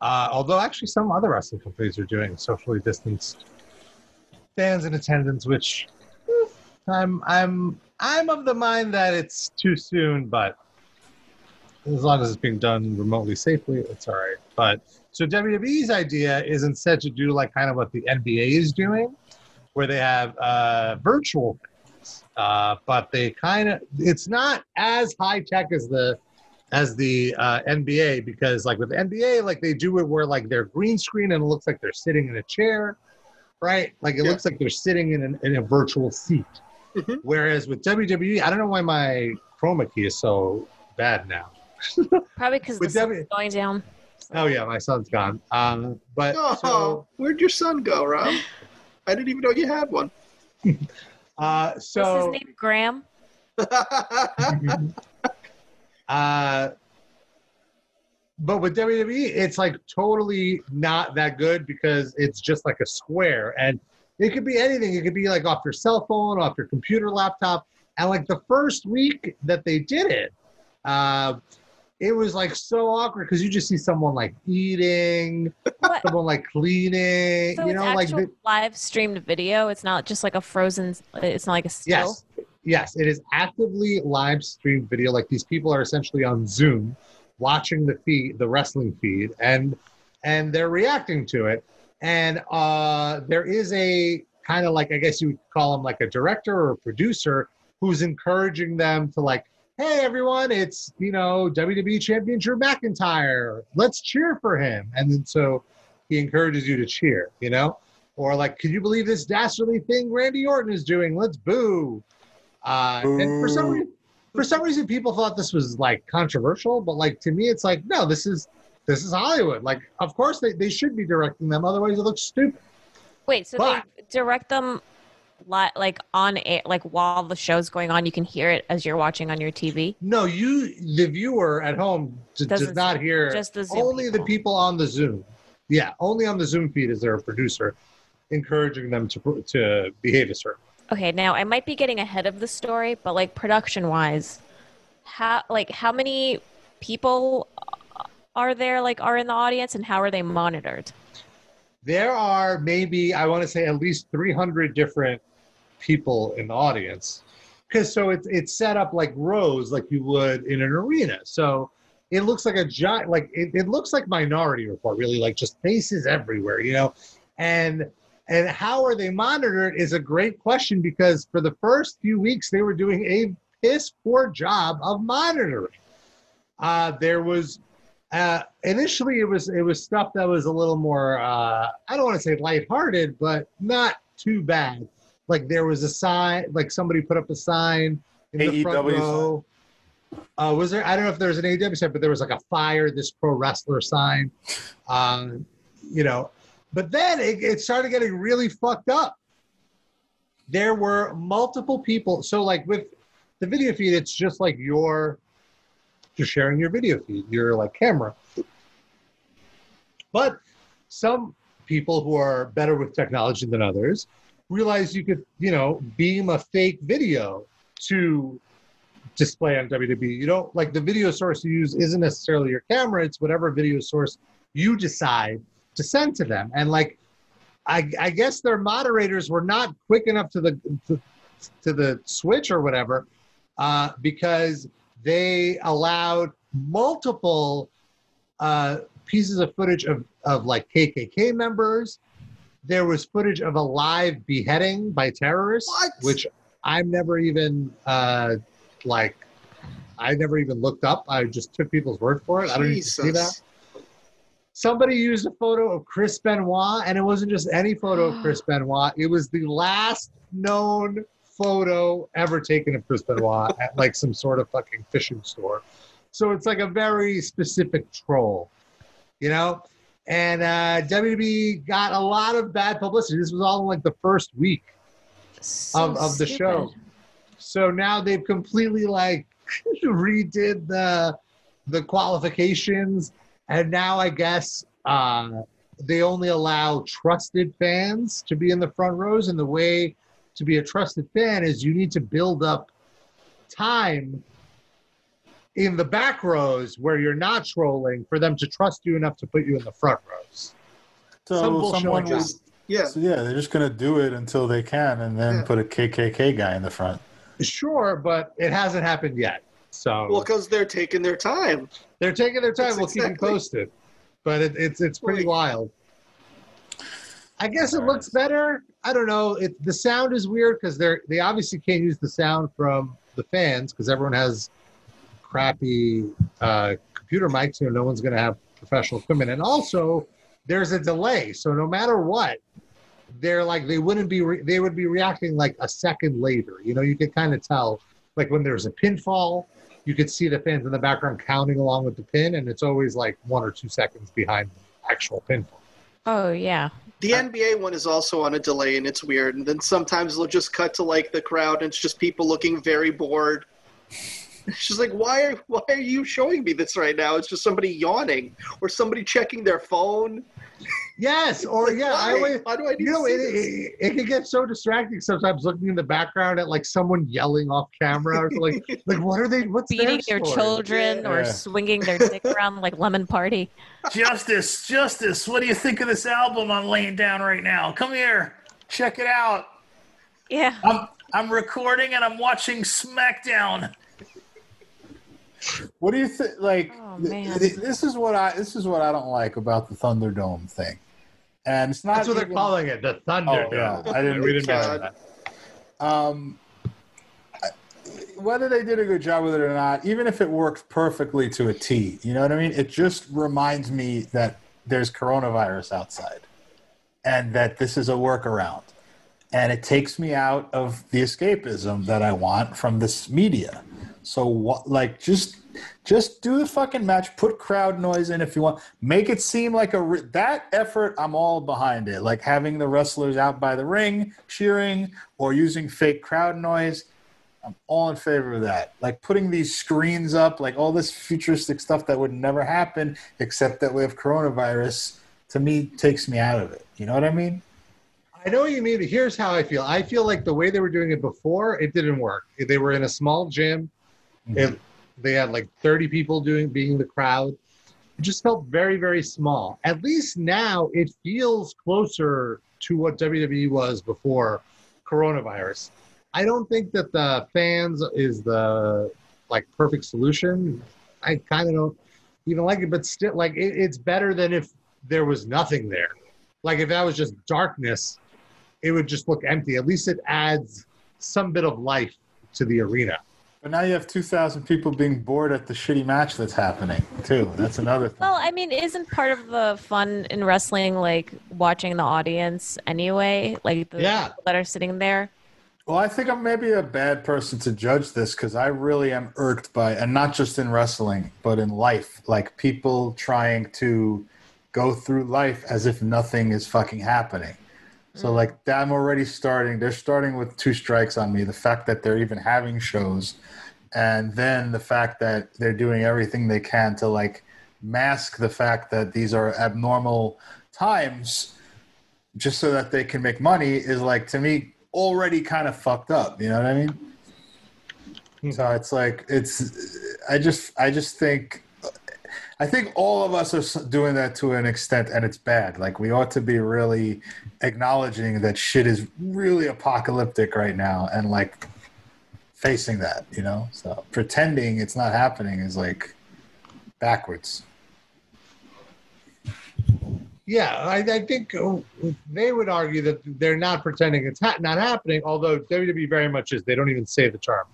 Uh, although actually some other wrestling companies are doing socially distanced fans in attendance, which eh, I'm I'm I'm of the mind that it's too soon, but as long as it's being done remotely safely, it's all right. But so WWE's idea is instead to do like kind of what the NBA is doing, where they have uh, virtual things, uh, but they kind of it's not as high tech as the as the uh, NBA because like with the NBA, like they do it where like they're green screen and it looks like they're sitting in a chair, right? Like it Yeah. looks like they're sitting in, an, in a virtual seat. Mhm. Whereas with WWE, I don't know why my chroma key is so bad now. [LAUGHS] Probably because the With sun's W- going down. Oh yeah, my son's gone. Um, but Oh, so where'd your son go, Rob? I didn't even know you had one. [LAUGHS] uh, What's so his name? Graham? [LAUGHS] uh, but with WWE, it's like totally not that good because it's just like a square, and it could be anything. It could be like off your cell phone, off your computer, laptop, and like the first week that they did it, uh, it was like so awkward because you just see someone like eating, What? someone like cleaning, So you know, like the, live streamed video. It's not just like a frozen. It's not like a still. Yes. Yes, it is actively live streamed video. Like these people are essentially on Zoom watching the feed, the wrestling feed, and and they're reacting to it. And uh, there is a kind of like I guess you would call him like a director or a producer who's encouraging them to like, hey everyone, it's you know WWE Champion Drew McIntyre. Let's cheer for him. And then so he encourages you to cheer, you know? Or like, can you believe this dastardly thing Randy Orton is doing? Let's boo. Uh, and for some reason, for some reason, people thought this was like controversial, but like to me, it's like no, this is this is Hollywood. Like, of course they, they should be directing them, otherwise it looks stupid. Wait, so But- they direct them li- like on air, like while the show's going on, you can hear it as you're watching on your TV. No, you, the viewer at home, d- does Doesn't hear. just the Zoom only the people. people on the Zoom. Yeah, only on the Zoom feed is there a producer encouraging them to to behave a certain. Okay, now I might be getting ahead of the story, but like production wise, how like how many people are there like are in the audience and how are they monitored? There are maybe I want to say at least 300 different people in the audience because so it's it's set up like rows like you would in an arena. So it looks like a giant like it, it looks like Minority Report really like just faces everywhere, you know, and and how are they monitored is a great question because for the first few weeks they were doing a piss poor job of monitoring. Uh, there was uh, initially it was it was stuff that was a little more uh, I don't want to say lighthearted, but not too bad. like there was a sign, like somebody put up a sign in the front row. Uh, was there? I don't know if there was an AEW sign, but there was like a fire this pro wrestler sign. Um, you know, but then it, it started getting really fucked up. There were multiple people. So like with the video feed, it's just like your just sharing your video feed, your like camera. But some people who are better with technology than others realize you could, you know, beam a fake video to display on WWE. You don't like the video source you use isn't necessarily your camera, it's whatever video source you decide to send to them. And like I, I guess their moderators were not quick enough to the to, to the switch or whatever, uh, because they allowed multiple uh, pieces of footage of, of like KKK members. There was footage of a live beheading by terrorists, which I've never even uh, like. I never even looked up. I just took people's word for it. I don't even see that. Somebody used a photo of Chris Benoit, and it wasn't just any photo of Chris [GASPS] Benoit. It was the last known photo ever taken of Chris Benoit at like some sort of fucking fishing store. So it's like a very specific troll, you know? And uh, WWE got a lot of bad publicity. This was all in like the first week of, of the show. So now they've completely like [LAUGHS] redid the the qualifications, and now I guess uh, they only allow trusted fans to be in the front rows. And the way to be a trusted fan is you need to build up time in the back rows where you're not trolling for them to trust you enough to put you in the front rows. So Some someone like will- Yeah. So yeah, they're just gonna do it until they can, and then Yeah. put a KKK guy in the front. Sure, but it hasn't happened yet. So Well, because they're taking their time. they're taking their time. That's we'll keep exactly- you posted. But it, it's it's pretty wild. I guess it looks better. I don't know. It the sound is weird because they're they obviously can't use the sound from the fans because everyone has crappy uh, computer mics. You know, no one's going to have professional equipment, and also there's a delay. So no matter what, they're like they wouldn't be re- they would be reacting like a second later. You know, you can kind of tell like when there's a pinfall, you could see the fans in the background counting along with the pin, and it's always like one or two seconds behind the actual pinfall. Oh yeah. The NBA one is also on a delay, and it's weird. And then sometimes they'll just cut to like the crowd, and it's just people looking very bored. It's just like, why are why are you showing me this right now? It's just somebody yawning or somebody checking their phone. Yes, or Like, yeah, I always, Why do I need you to know, see it, this? it, it can get so distracting sometimes looking in the background at like someone yelling off camera. Or like, [LAUGHS] like what are they? What's Beating their story? children or Yeah. swinging their dick [LAUGHS] around like lemon party. Justice, Justice, what do you think of this album I'm laying down right now? Come here, check it out. Yeah. I'm I'm recording and I'm watching SmackDown. What do you think? Like, Oh, th- th- this is what I this is what I don't like about the Thunderdome thing, and it's not. That's what they're calling it, the Thunder. Oh, yeah. I didn't. we didn't mention that. Um, I- whether they did a good job with it or not, even if it worked perfectly to a T, you know what I mean? It just reminds me that there's coronavirus outside and that this is a workaround. And it takes me out of the escapism that I want from this media. So what like just just do the fucking match, put crowd noise in if you want. Make it seem like a re- that effort I'm all behind it. Like having the wrestlers out by the ring cheering or using fake crowd noise. I'm all in favor of that. Like putting these screens up, like all this futuristic stuff that would never happen except that we have coronavirus, to me takes me out of it. You know what I mean? I know what you mean. but Here's how I feel. I feel like the way they were doing it before, it didn't work. They were in a small gym. It, they had like 30 people doing being the crowd. It just felt very, very small. At least now it feels closer to what WWE was before coronavirus. I don't think that the fans is the like perfect solution. I kind of don't even like it, but still, like it, it's better than if there was nothing there. Like if that was just darkness, it would just look empty. At least it adds some bit of life to the arena. But now you have 2,000 people being bored at the shitty match that's happening, too. That's another thing. Well, I mean, isn't part of the fun in wrestling like watching the audience anyway? Like the Yeah. people that are sitting there. Well, I think I'm maybe a bad person to judge this because I really am irked by, and not just in wrestling, but in life, like people trying to go through life as if nothing is fucking happening. So, mm. like, I'm already starting, they're starting with two strikes on me. The fact that they're even having shows, and then the fact that they're doing everything they can to, like, mask the fact that these are abnormal times just so that they can make money is like to me already kind of fucked up you know what i mean hmm. so it's like it's i just i just think i think all of us are doing that to an extent and it's bad like we ought to be really acknowledging that shit is really apocalyptic right now and like facing that you know so pretending it's not happening is like backwards Yeah, I, I think uh, they would argue that they're not pretending it's ha- not happening. Although WWE very much is. They don't even say the term.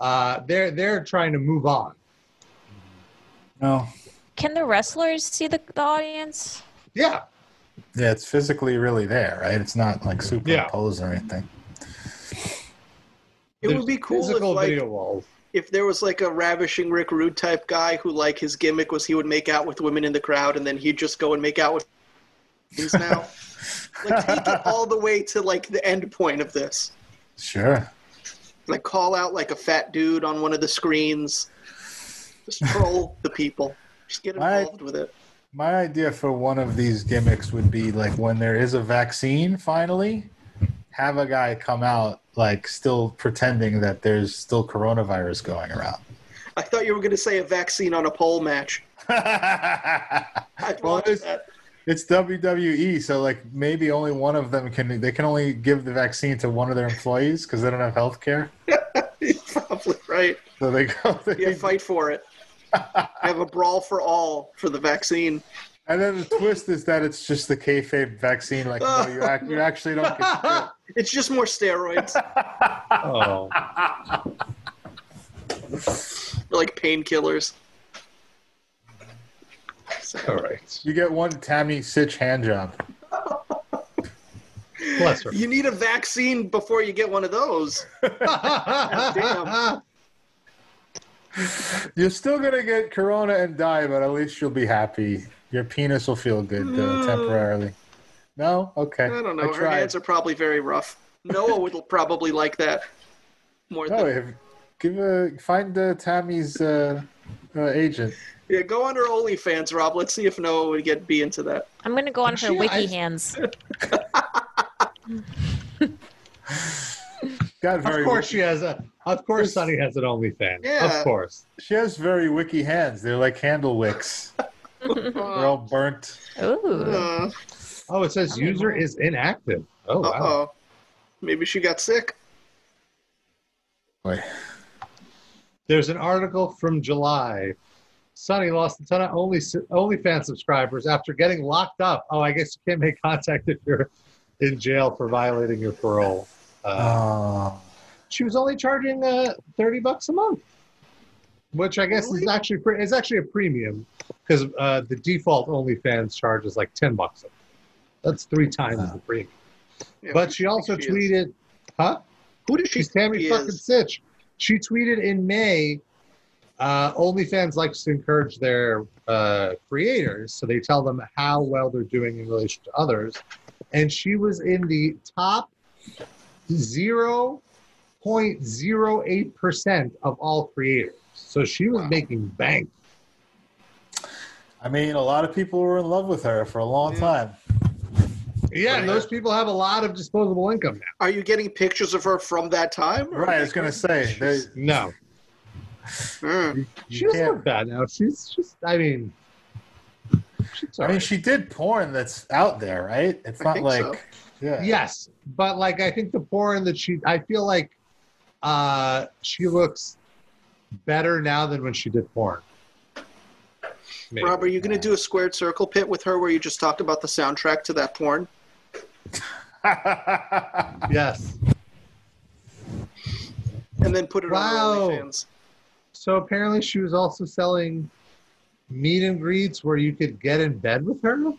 Uh, they're they're trying to move on. no Can the wrestlers see the, the audience? Yeah, Yeah, it's physically really there, right? It's not like superimposed or anything. It would be cool if like if there was like a ravishing Rick Rude type guy who like his gimmick was he would make out with women in the crowd and then he'd just go and make out with things now. [LAUGHS] like take it all the way to like the end point of this. Sure. Like call out like a fat dude on one of the screens. Just troll the people. Just get My- involved with it. My idea for one of these gimmicks would be like when there is a vaccine finally, have a guy come out like still pretending that there's still coronavirus going around. I thought you were gonna say a vaccine on a pole match. [LAUGHS] Well, it's- It's WWE, so like maybe only one of them can. They can only give the vaccine to one of their employees because they don't have health care. [LAUGHS] Probably right. So they go. [LAUGHS] They, Yeah, fight for it. I have a brawl for all for the vaccine. And then the twist is that it's just the kayfabe vaccine. Like no, you, act, you actually don't get shit. [LAUGHS] It's just more steroids. Oh, like painkillers. all right. You get one Tammy Sytch hand job. Bless her. You need a vaccine before you get one of those. [LAUGHS] damn. You're still gonna get corona and die, but at least you'll be happy. Your penis will feel good uh, temporarily. No, okay. I don't know. Her tried. hands are probably very rough. Noah would probably like that more No, than. if, give a find uh, Tammy's uh, uh, agent. Yeah, go on her OnlyFans, Rob. Let's see if Noah would get be into that. I'm gonna go on her She- wiki I- hands. [LAUGHS] [LAUGHS] [LAUGHS] Got very. Of course she has a. Of course, Sunny has an OnlyFans. Yeah. Of course. She has very wiki hands. They're like candle wicks. [LAUGHS] They're all burnt. Ooh. Uh Oh, it says user is inactive. Oh wow. oh. Maybe she got sick. Boy. There's an article from July. Sunny lost a ton of only OnlyFans subscribers after getting locked up. Oh, I guess you can't make [LAUGHS] contact if you're in jail for violating your parole. Uh, Oh. she was only charging uh, thirty bucks a month, which I guess is actually pre- is actually a premium because uh, the default OnlyFans charge is like ten bucks. A month. That's three times the premium. Yeah, But she does also think is? tweeted, "Huh? Who does she She's think Tammy she fucking is? Sytch. She tweeted in May. Uh, OnlyFans likes to encourage their uh, creators, so they tell them how well they're doing in relation to others. And she was in the top 0.08% of all creators. So she was making bank. I mean, a lot of people were in love with her for a long Yeah. time. Yeah, and those people have a lot of disposable income now. Are you getting pictures of her from that time? Right, I was gonna say. They, No, Mm. you she doesn't bad now. She's just, I mean, she's I mean, right. she did porn that's out there, right? It's not like, so. Yeah. Yes, but like I think the porn that she, I feel like uh, she looks better now than when she did porn. Maybe. Rob, are you going to do a squared circle pit with her where you just talk about the soundtrack to that porn? [LAUGHS] Yes. And then put it Wow. on her OnlyFans? So apparently, she was also selling meet and greets where you could get in bed with her.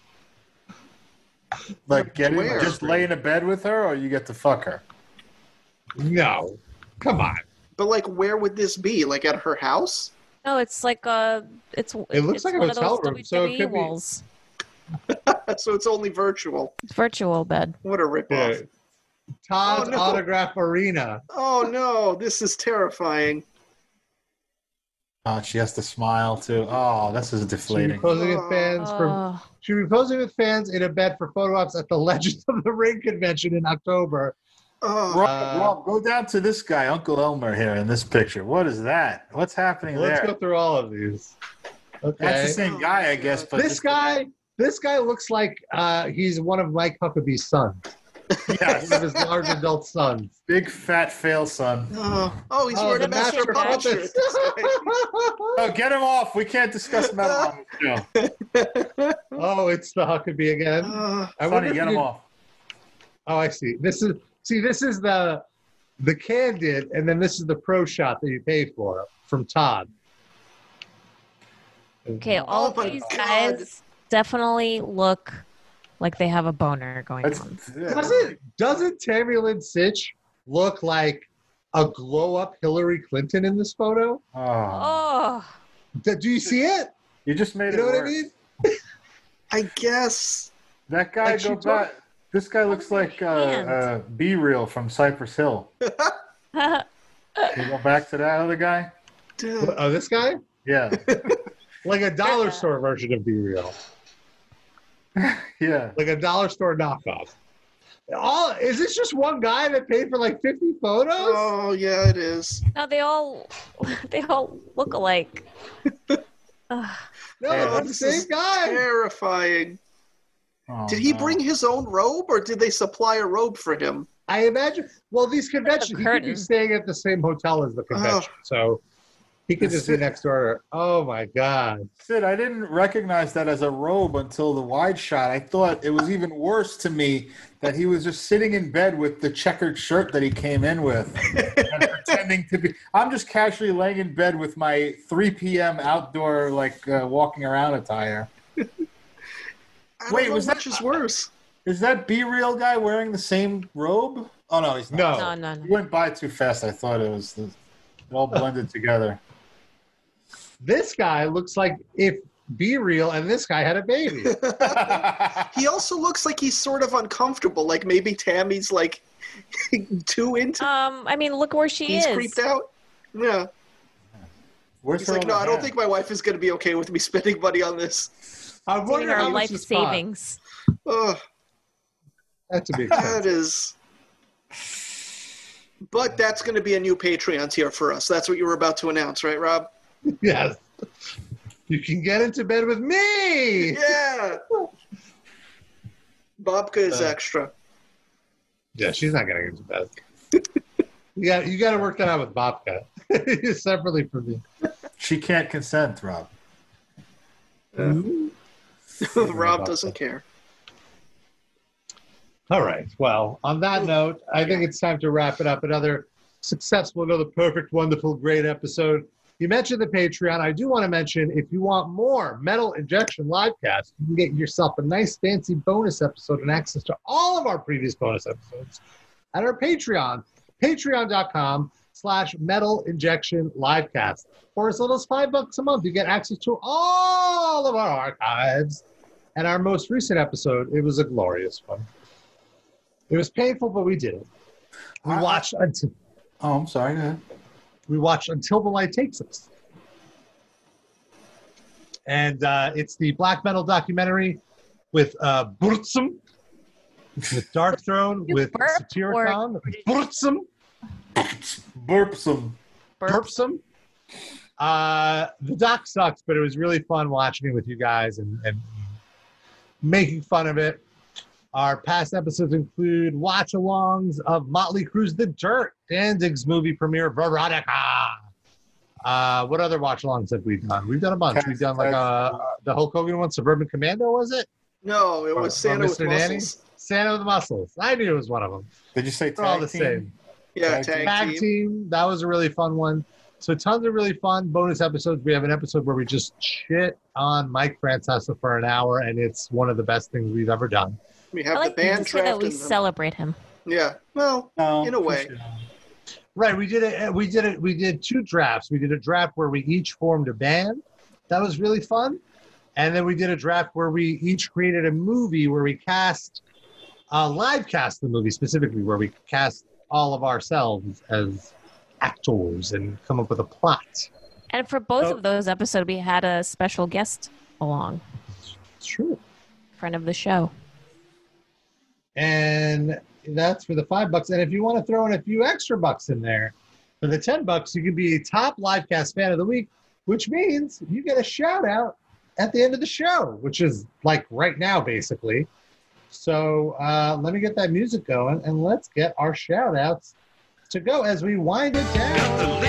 [LAUGHS] Like getting Where? just laying in a bed with her, or you get to fuck her. No, come on. But like, where would this be? Like at her house? No, it's like a. It's. It looks it's like a one hotel those room, so it WWE could be- [LAUGHS] so it's only virtual. It's virtual bed. What a ripoff. Yeah. Todd's Oh, no. Autograph Arena. Oh no, this is terrifying. Oh, she has to smile too. Oh, this is deflating. She'll be deflating. posing with fans from. Oh, ah. She'll be posing with fans in a bed for photo ops at the [LAUGHS] Legends of the Ring convention in October. Oh, Rob, Rob, go down to this guy, Uncle Elmer, here in this picture. What is that? What's happening Let's there? go through all of these. Okay. That's the same guy, I guess. But This just- guy, this guy looks like uh, he's one of Mike Huckabee's sons. Yes, One of his large adult sons. big fat fail son. oh, oh, he's Oh, wearing a master master of puppets Oh, get him off. We can't discuss metal on the show. oh, it's the Huckabee again. Uh, I Funny, wonder get him could- off. Oh, I see. This is see. This is the the candid, and then this is the pro shot that you pay for from Todd. okay, all Oh of these God. guys definitely look like they have a boner going That's, on. Doesn't doesn't Tammy Lynn Sytch look like a glow up Hillary Clinton in this photo? Oh, Oh, D- Do you see it? you just made You know it what I mean? [LAUGHS] I guess. That guy, Like she go took- back. This guy looks like uh, uh, B Real from Cypress Hill. [LAUGHS] Can you go back to that other guy? Dude. Oh, this guy? Yeah, [LAUGHS] Like a dollar store version of B Real. [LAUGHS] yeah. Like a dollar store knockoff. All is this just one guy that paid for like 50 photos? Oh yeah, it is. no, they all [LAUGHS] they all look alike. [LAUGHS] Ugh. no, Yeah, the same guy. Terrifying. Oh, Did he no. bring his own robe, or did they supply a robe for him? I imagine. Well, these conventions, he could be curtain. staying at the same hotel as the convention, so he could just be next door. Oh my god! Sid, I didn't recognize that as a robe until the wide shot. I thought it was even worse to me that he was just sitting in bed with the checkered shirt that he came in with and [LAUGHS] pretending to be. I'm just casually laying in bed with my 3 p.m. outdoor, like uh, walking around attire. Wait, was that just worse? Is that B Real guy wearing the same robe? Oh, no, he's not. No. No, no, He went by too fast. I thought it was the, it all blended together. This guy looks like if B Real and this guy had a baby. [LAUGHS] [LAUGHS] He also looks like he's sort of uncomfortable. Like maybe Tammy's like [LAUGHS] too into. Um, I mean, look where she he's is. creeped out. Yeah. Where's He's her like, no, I don't hand? think my wife is going to be okay with me spending money on this. I Taking wonder our how life this savings. Ugh, That to be that expensive. is. But that's going to be a new Patreon tier for us. That's what you were about to announce, right, Rob? Yes. You can get into bed with me. Yeah. Bobka is Uh, extra. Yeah, she's not getting into bed. [LAUGHS] you got you got to work that out with Bobka [LAUGHS] separately from me. She can't consent, Rob. [LAUGHS] Rob doesn't care. All right. Well, on that note, I think it's time to wrap it up. Another successful, another perfect, wonderful, great episode. You mentioned the Patreon. I do want to mention if you want more Metal Injection Livecast, you can get yourself a nice, fancy bonus episode and access to all of our previous bonus episodes at our Patreon, patreon.com slash metal injection livecast. For as little as five bucks a month, you get access to all of our archives. And our most recent episode, it was a glorious one. It was painful, but we did it. We watched until Oh, I'm sorry. Go ahead. we watched until the light takes us, and uh, it's the black metal documentary with uh, Burzum, with Darkthrone, with burp Satyricon, Burzum, Burpsum. Burpsum. Uh, the doc sucks, but it was really fun watching it with you guys and, and making fun of it. Our past episodes include watch alongs of Motley Crue's The Dirt, Danzig's movie premiere, Veronica. Uh, what other watch alongs have we done? We've done a bunch. We've done like uh, the Hulk Hogan one, Suburban Commando, was it? No, it was or Santa with Mr. Nanny? muscles. Santa with Muscles. I knew it was one of them. Did you say They're all tag the team? same. Yeah, Tag tag, Tag team. team. That was a really fun one. So tons of really fun bonus episodes. We have an episode where we just shit on Mike Francesa for an hour, and it's one of the best things we've ever done. We I have like the to band say that we and the- celebrate him. yeah. Well, No, in a way. Right, we did it. We did it. We did two drafts. We did a draft where we each formed a band. That was really fun. And then we did a draft where we each created a movie where we cast, uh, live cast the movie specifically, where we cast all of ourselves as actors and come up with a plot. And for both Oh. of those episodes, we had a special guest along, It's true. friend of the show. And that's for the five bucks. And if you want to throw in a few extra bucks in there, for the 10 bucks, you can be a top livecast fan of the week, which means you get a shout out at the end of the show, which is like right now, basically. So uh, let me get that music going and let's get our shout outs to go as we wind it down.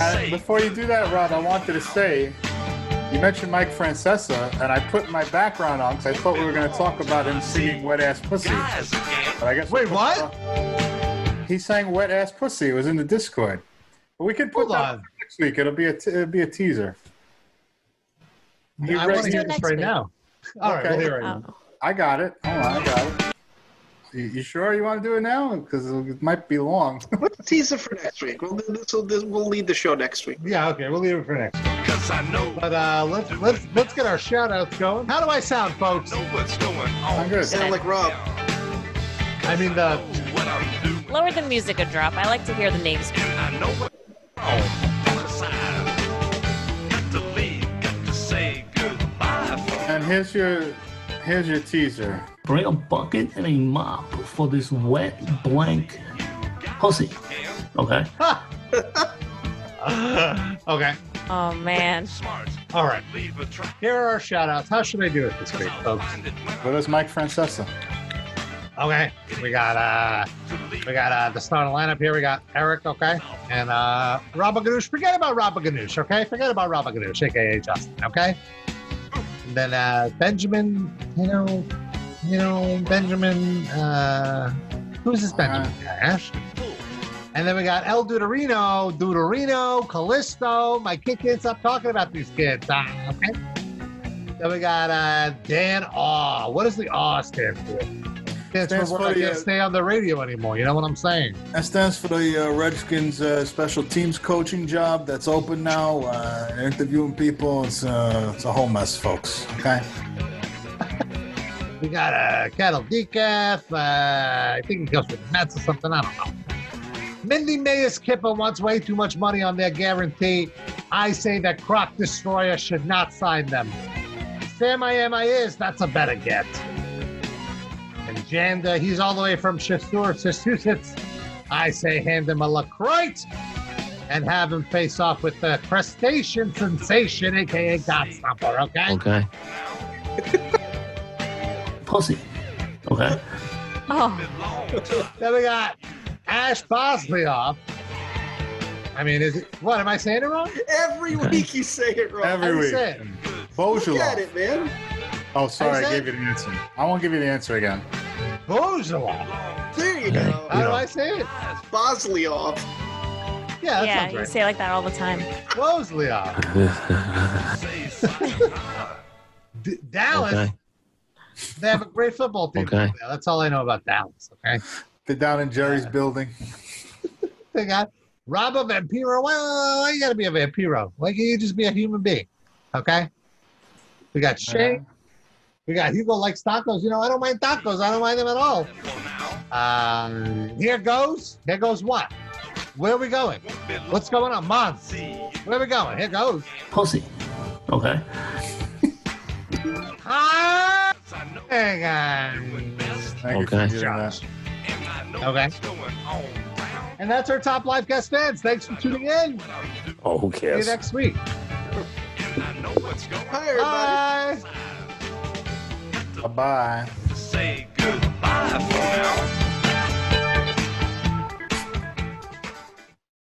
Uh, before you do that, Rob, I wanted to say you mentioned Mike Francesa, and I put my background on because I thought we were going to talk about him singing "Wet Ass Pussy." But I guess Wait, what? he sang "Wet Ass Pussy." It was in the Discord. But we can put Hold that on. on next week. It'll be a t- it'll be a teaser. He I read- want to hear this right week. now. All right, Okay. we'll hear it right. Oh. I got it. Hold on, I got it. You, you sure you want to do it now? Because it might be long. [LAUGHS] Let's tease it for next week. We'll, this will, this, we'll lead the show next week. Yeah, okay, we'll leave it for next. Week. But uh, let's let's let's get our shout outs going. How do I sound, folks? I'm good. Sound like Rob. I mean the Lower the music a drop. I like to hear the names. And here's your here's your teaser. Bring a bucket and a mop for this wet blank pussy. Okay. [LAUGHS] okay. Oh man. All right. Here are our shout outs. How should I do it this week, folks? Well, that's Mike Francesa. Okay. We got uh we got uh the starting lineup here. We got Eric, okay? And uh Rabba Ganoush. Forget about Rabba Ganoush, okay? Forget about Rabba Ganoush, aka Justin, okay? And then uh Benjamin, you know, you know, Benjamin uh who's this Benjamin guy, Ash? And then we got El Duderino, Duderino, Callisto. My kid can't stop talking about these kids. Ah, okay. Then we got uh, Dan Aw. What does the Aw stand for? Stands, Stands for, the, can't uh, stay on the radio anymore. You know what I'm saying? That stands for the uh, Redskins uh, special teams coaching job that's open now. Uh, interviewing people, it's, uh, it's a whole mess, folks. Okay. [LAUGHS] We got a uh, Cattle Decaf. Uh, I think it goes with the Mets or something. I don't know. Mindy Mayes Kipper wants way too much money on their guarantee. I say that Croc Destroyer should not sign them. Sam I am I is, that's a better get. And Janda, he's all the way from Chester, Massachusetts. I say hand him a LaCroix and have him face off with the crustacean sensation, aka Godstomper, okay? Okay. [LAUGHS] Pussy. Okay. Oh, [LAUGHS] Then we got Ash Bosley off. I mean, is it what? Am I saying it wrong? Every week you say it wrong. Every How week. say it? Look at it, man. Oh, sorry, How's I gave you the answer. I won't give you the answer again. Bojula. There you go. How do I say it? Bosley off. Yeah, that yeah, sounds you right. say it like that all the time. Bosley off. [LAUGHS] D- Dallas. Okay. They have a great football team. Okay. That's all I know about Dallas. Okay. They're down in Jerry's building. [LAUGHS] They got Rob a Vampiro. Well, why you gotta be a Vampiro? Why can't you just be a human being? Okay. We got Shane. Uh-huh. We got Hugo likes tacos. You know, I don't mind tacos. I don't mind them at all. Um, here goes. Here goes what? Where are we going? What's going on, Mom? Where are we going? Here goes. Pussy. Okay. Ah, [LAUGHS] hang on. Thank Okay. for. Okay. And that's our top live guest fans. Thanks for tuning in. Oh, who cares? See you next week. Hi, everybody. Bye. Bye-bye. Say goodbye for now.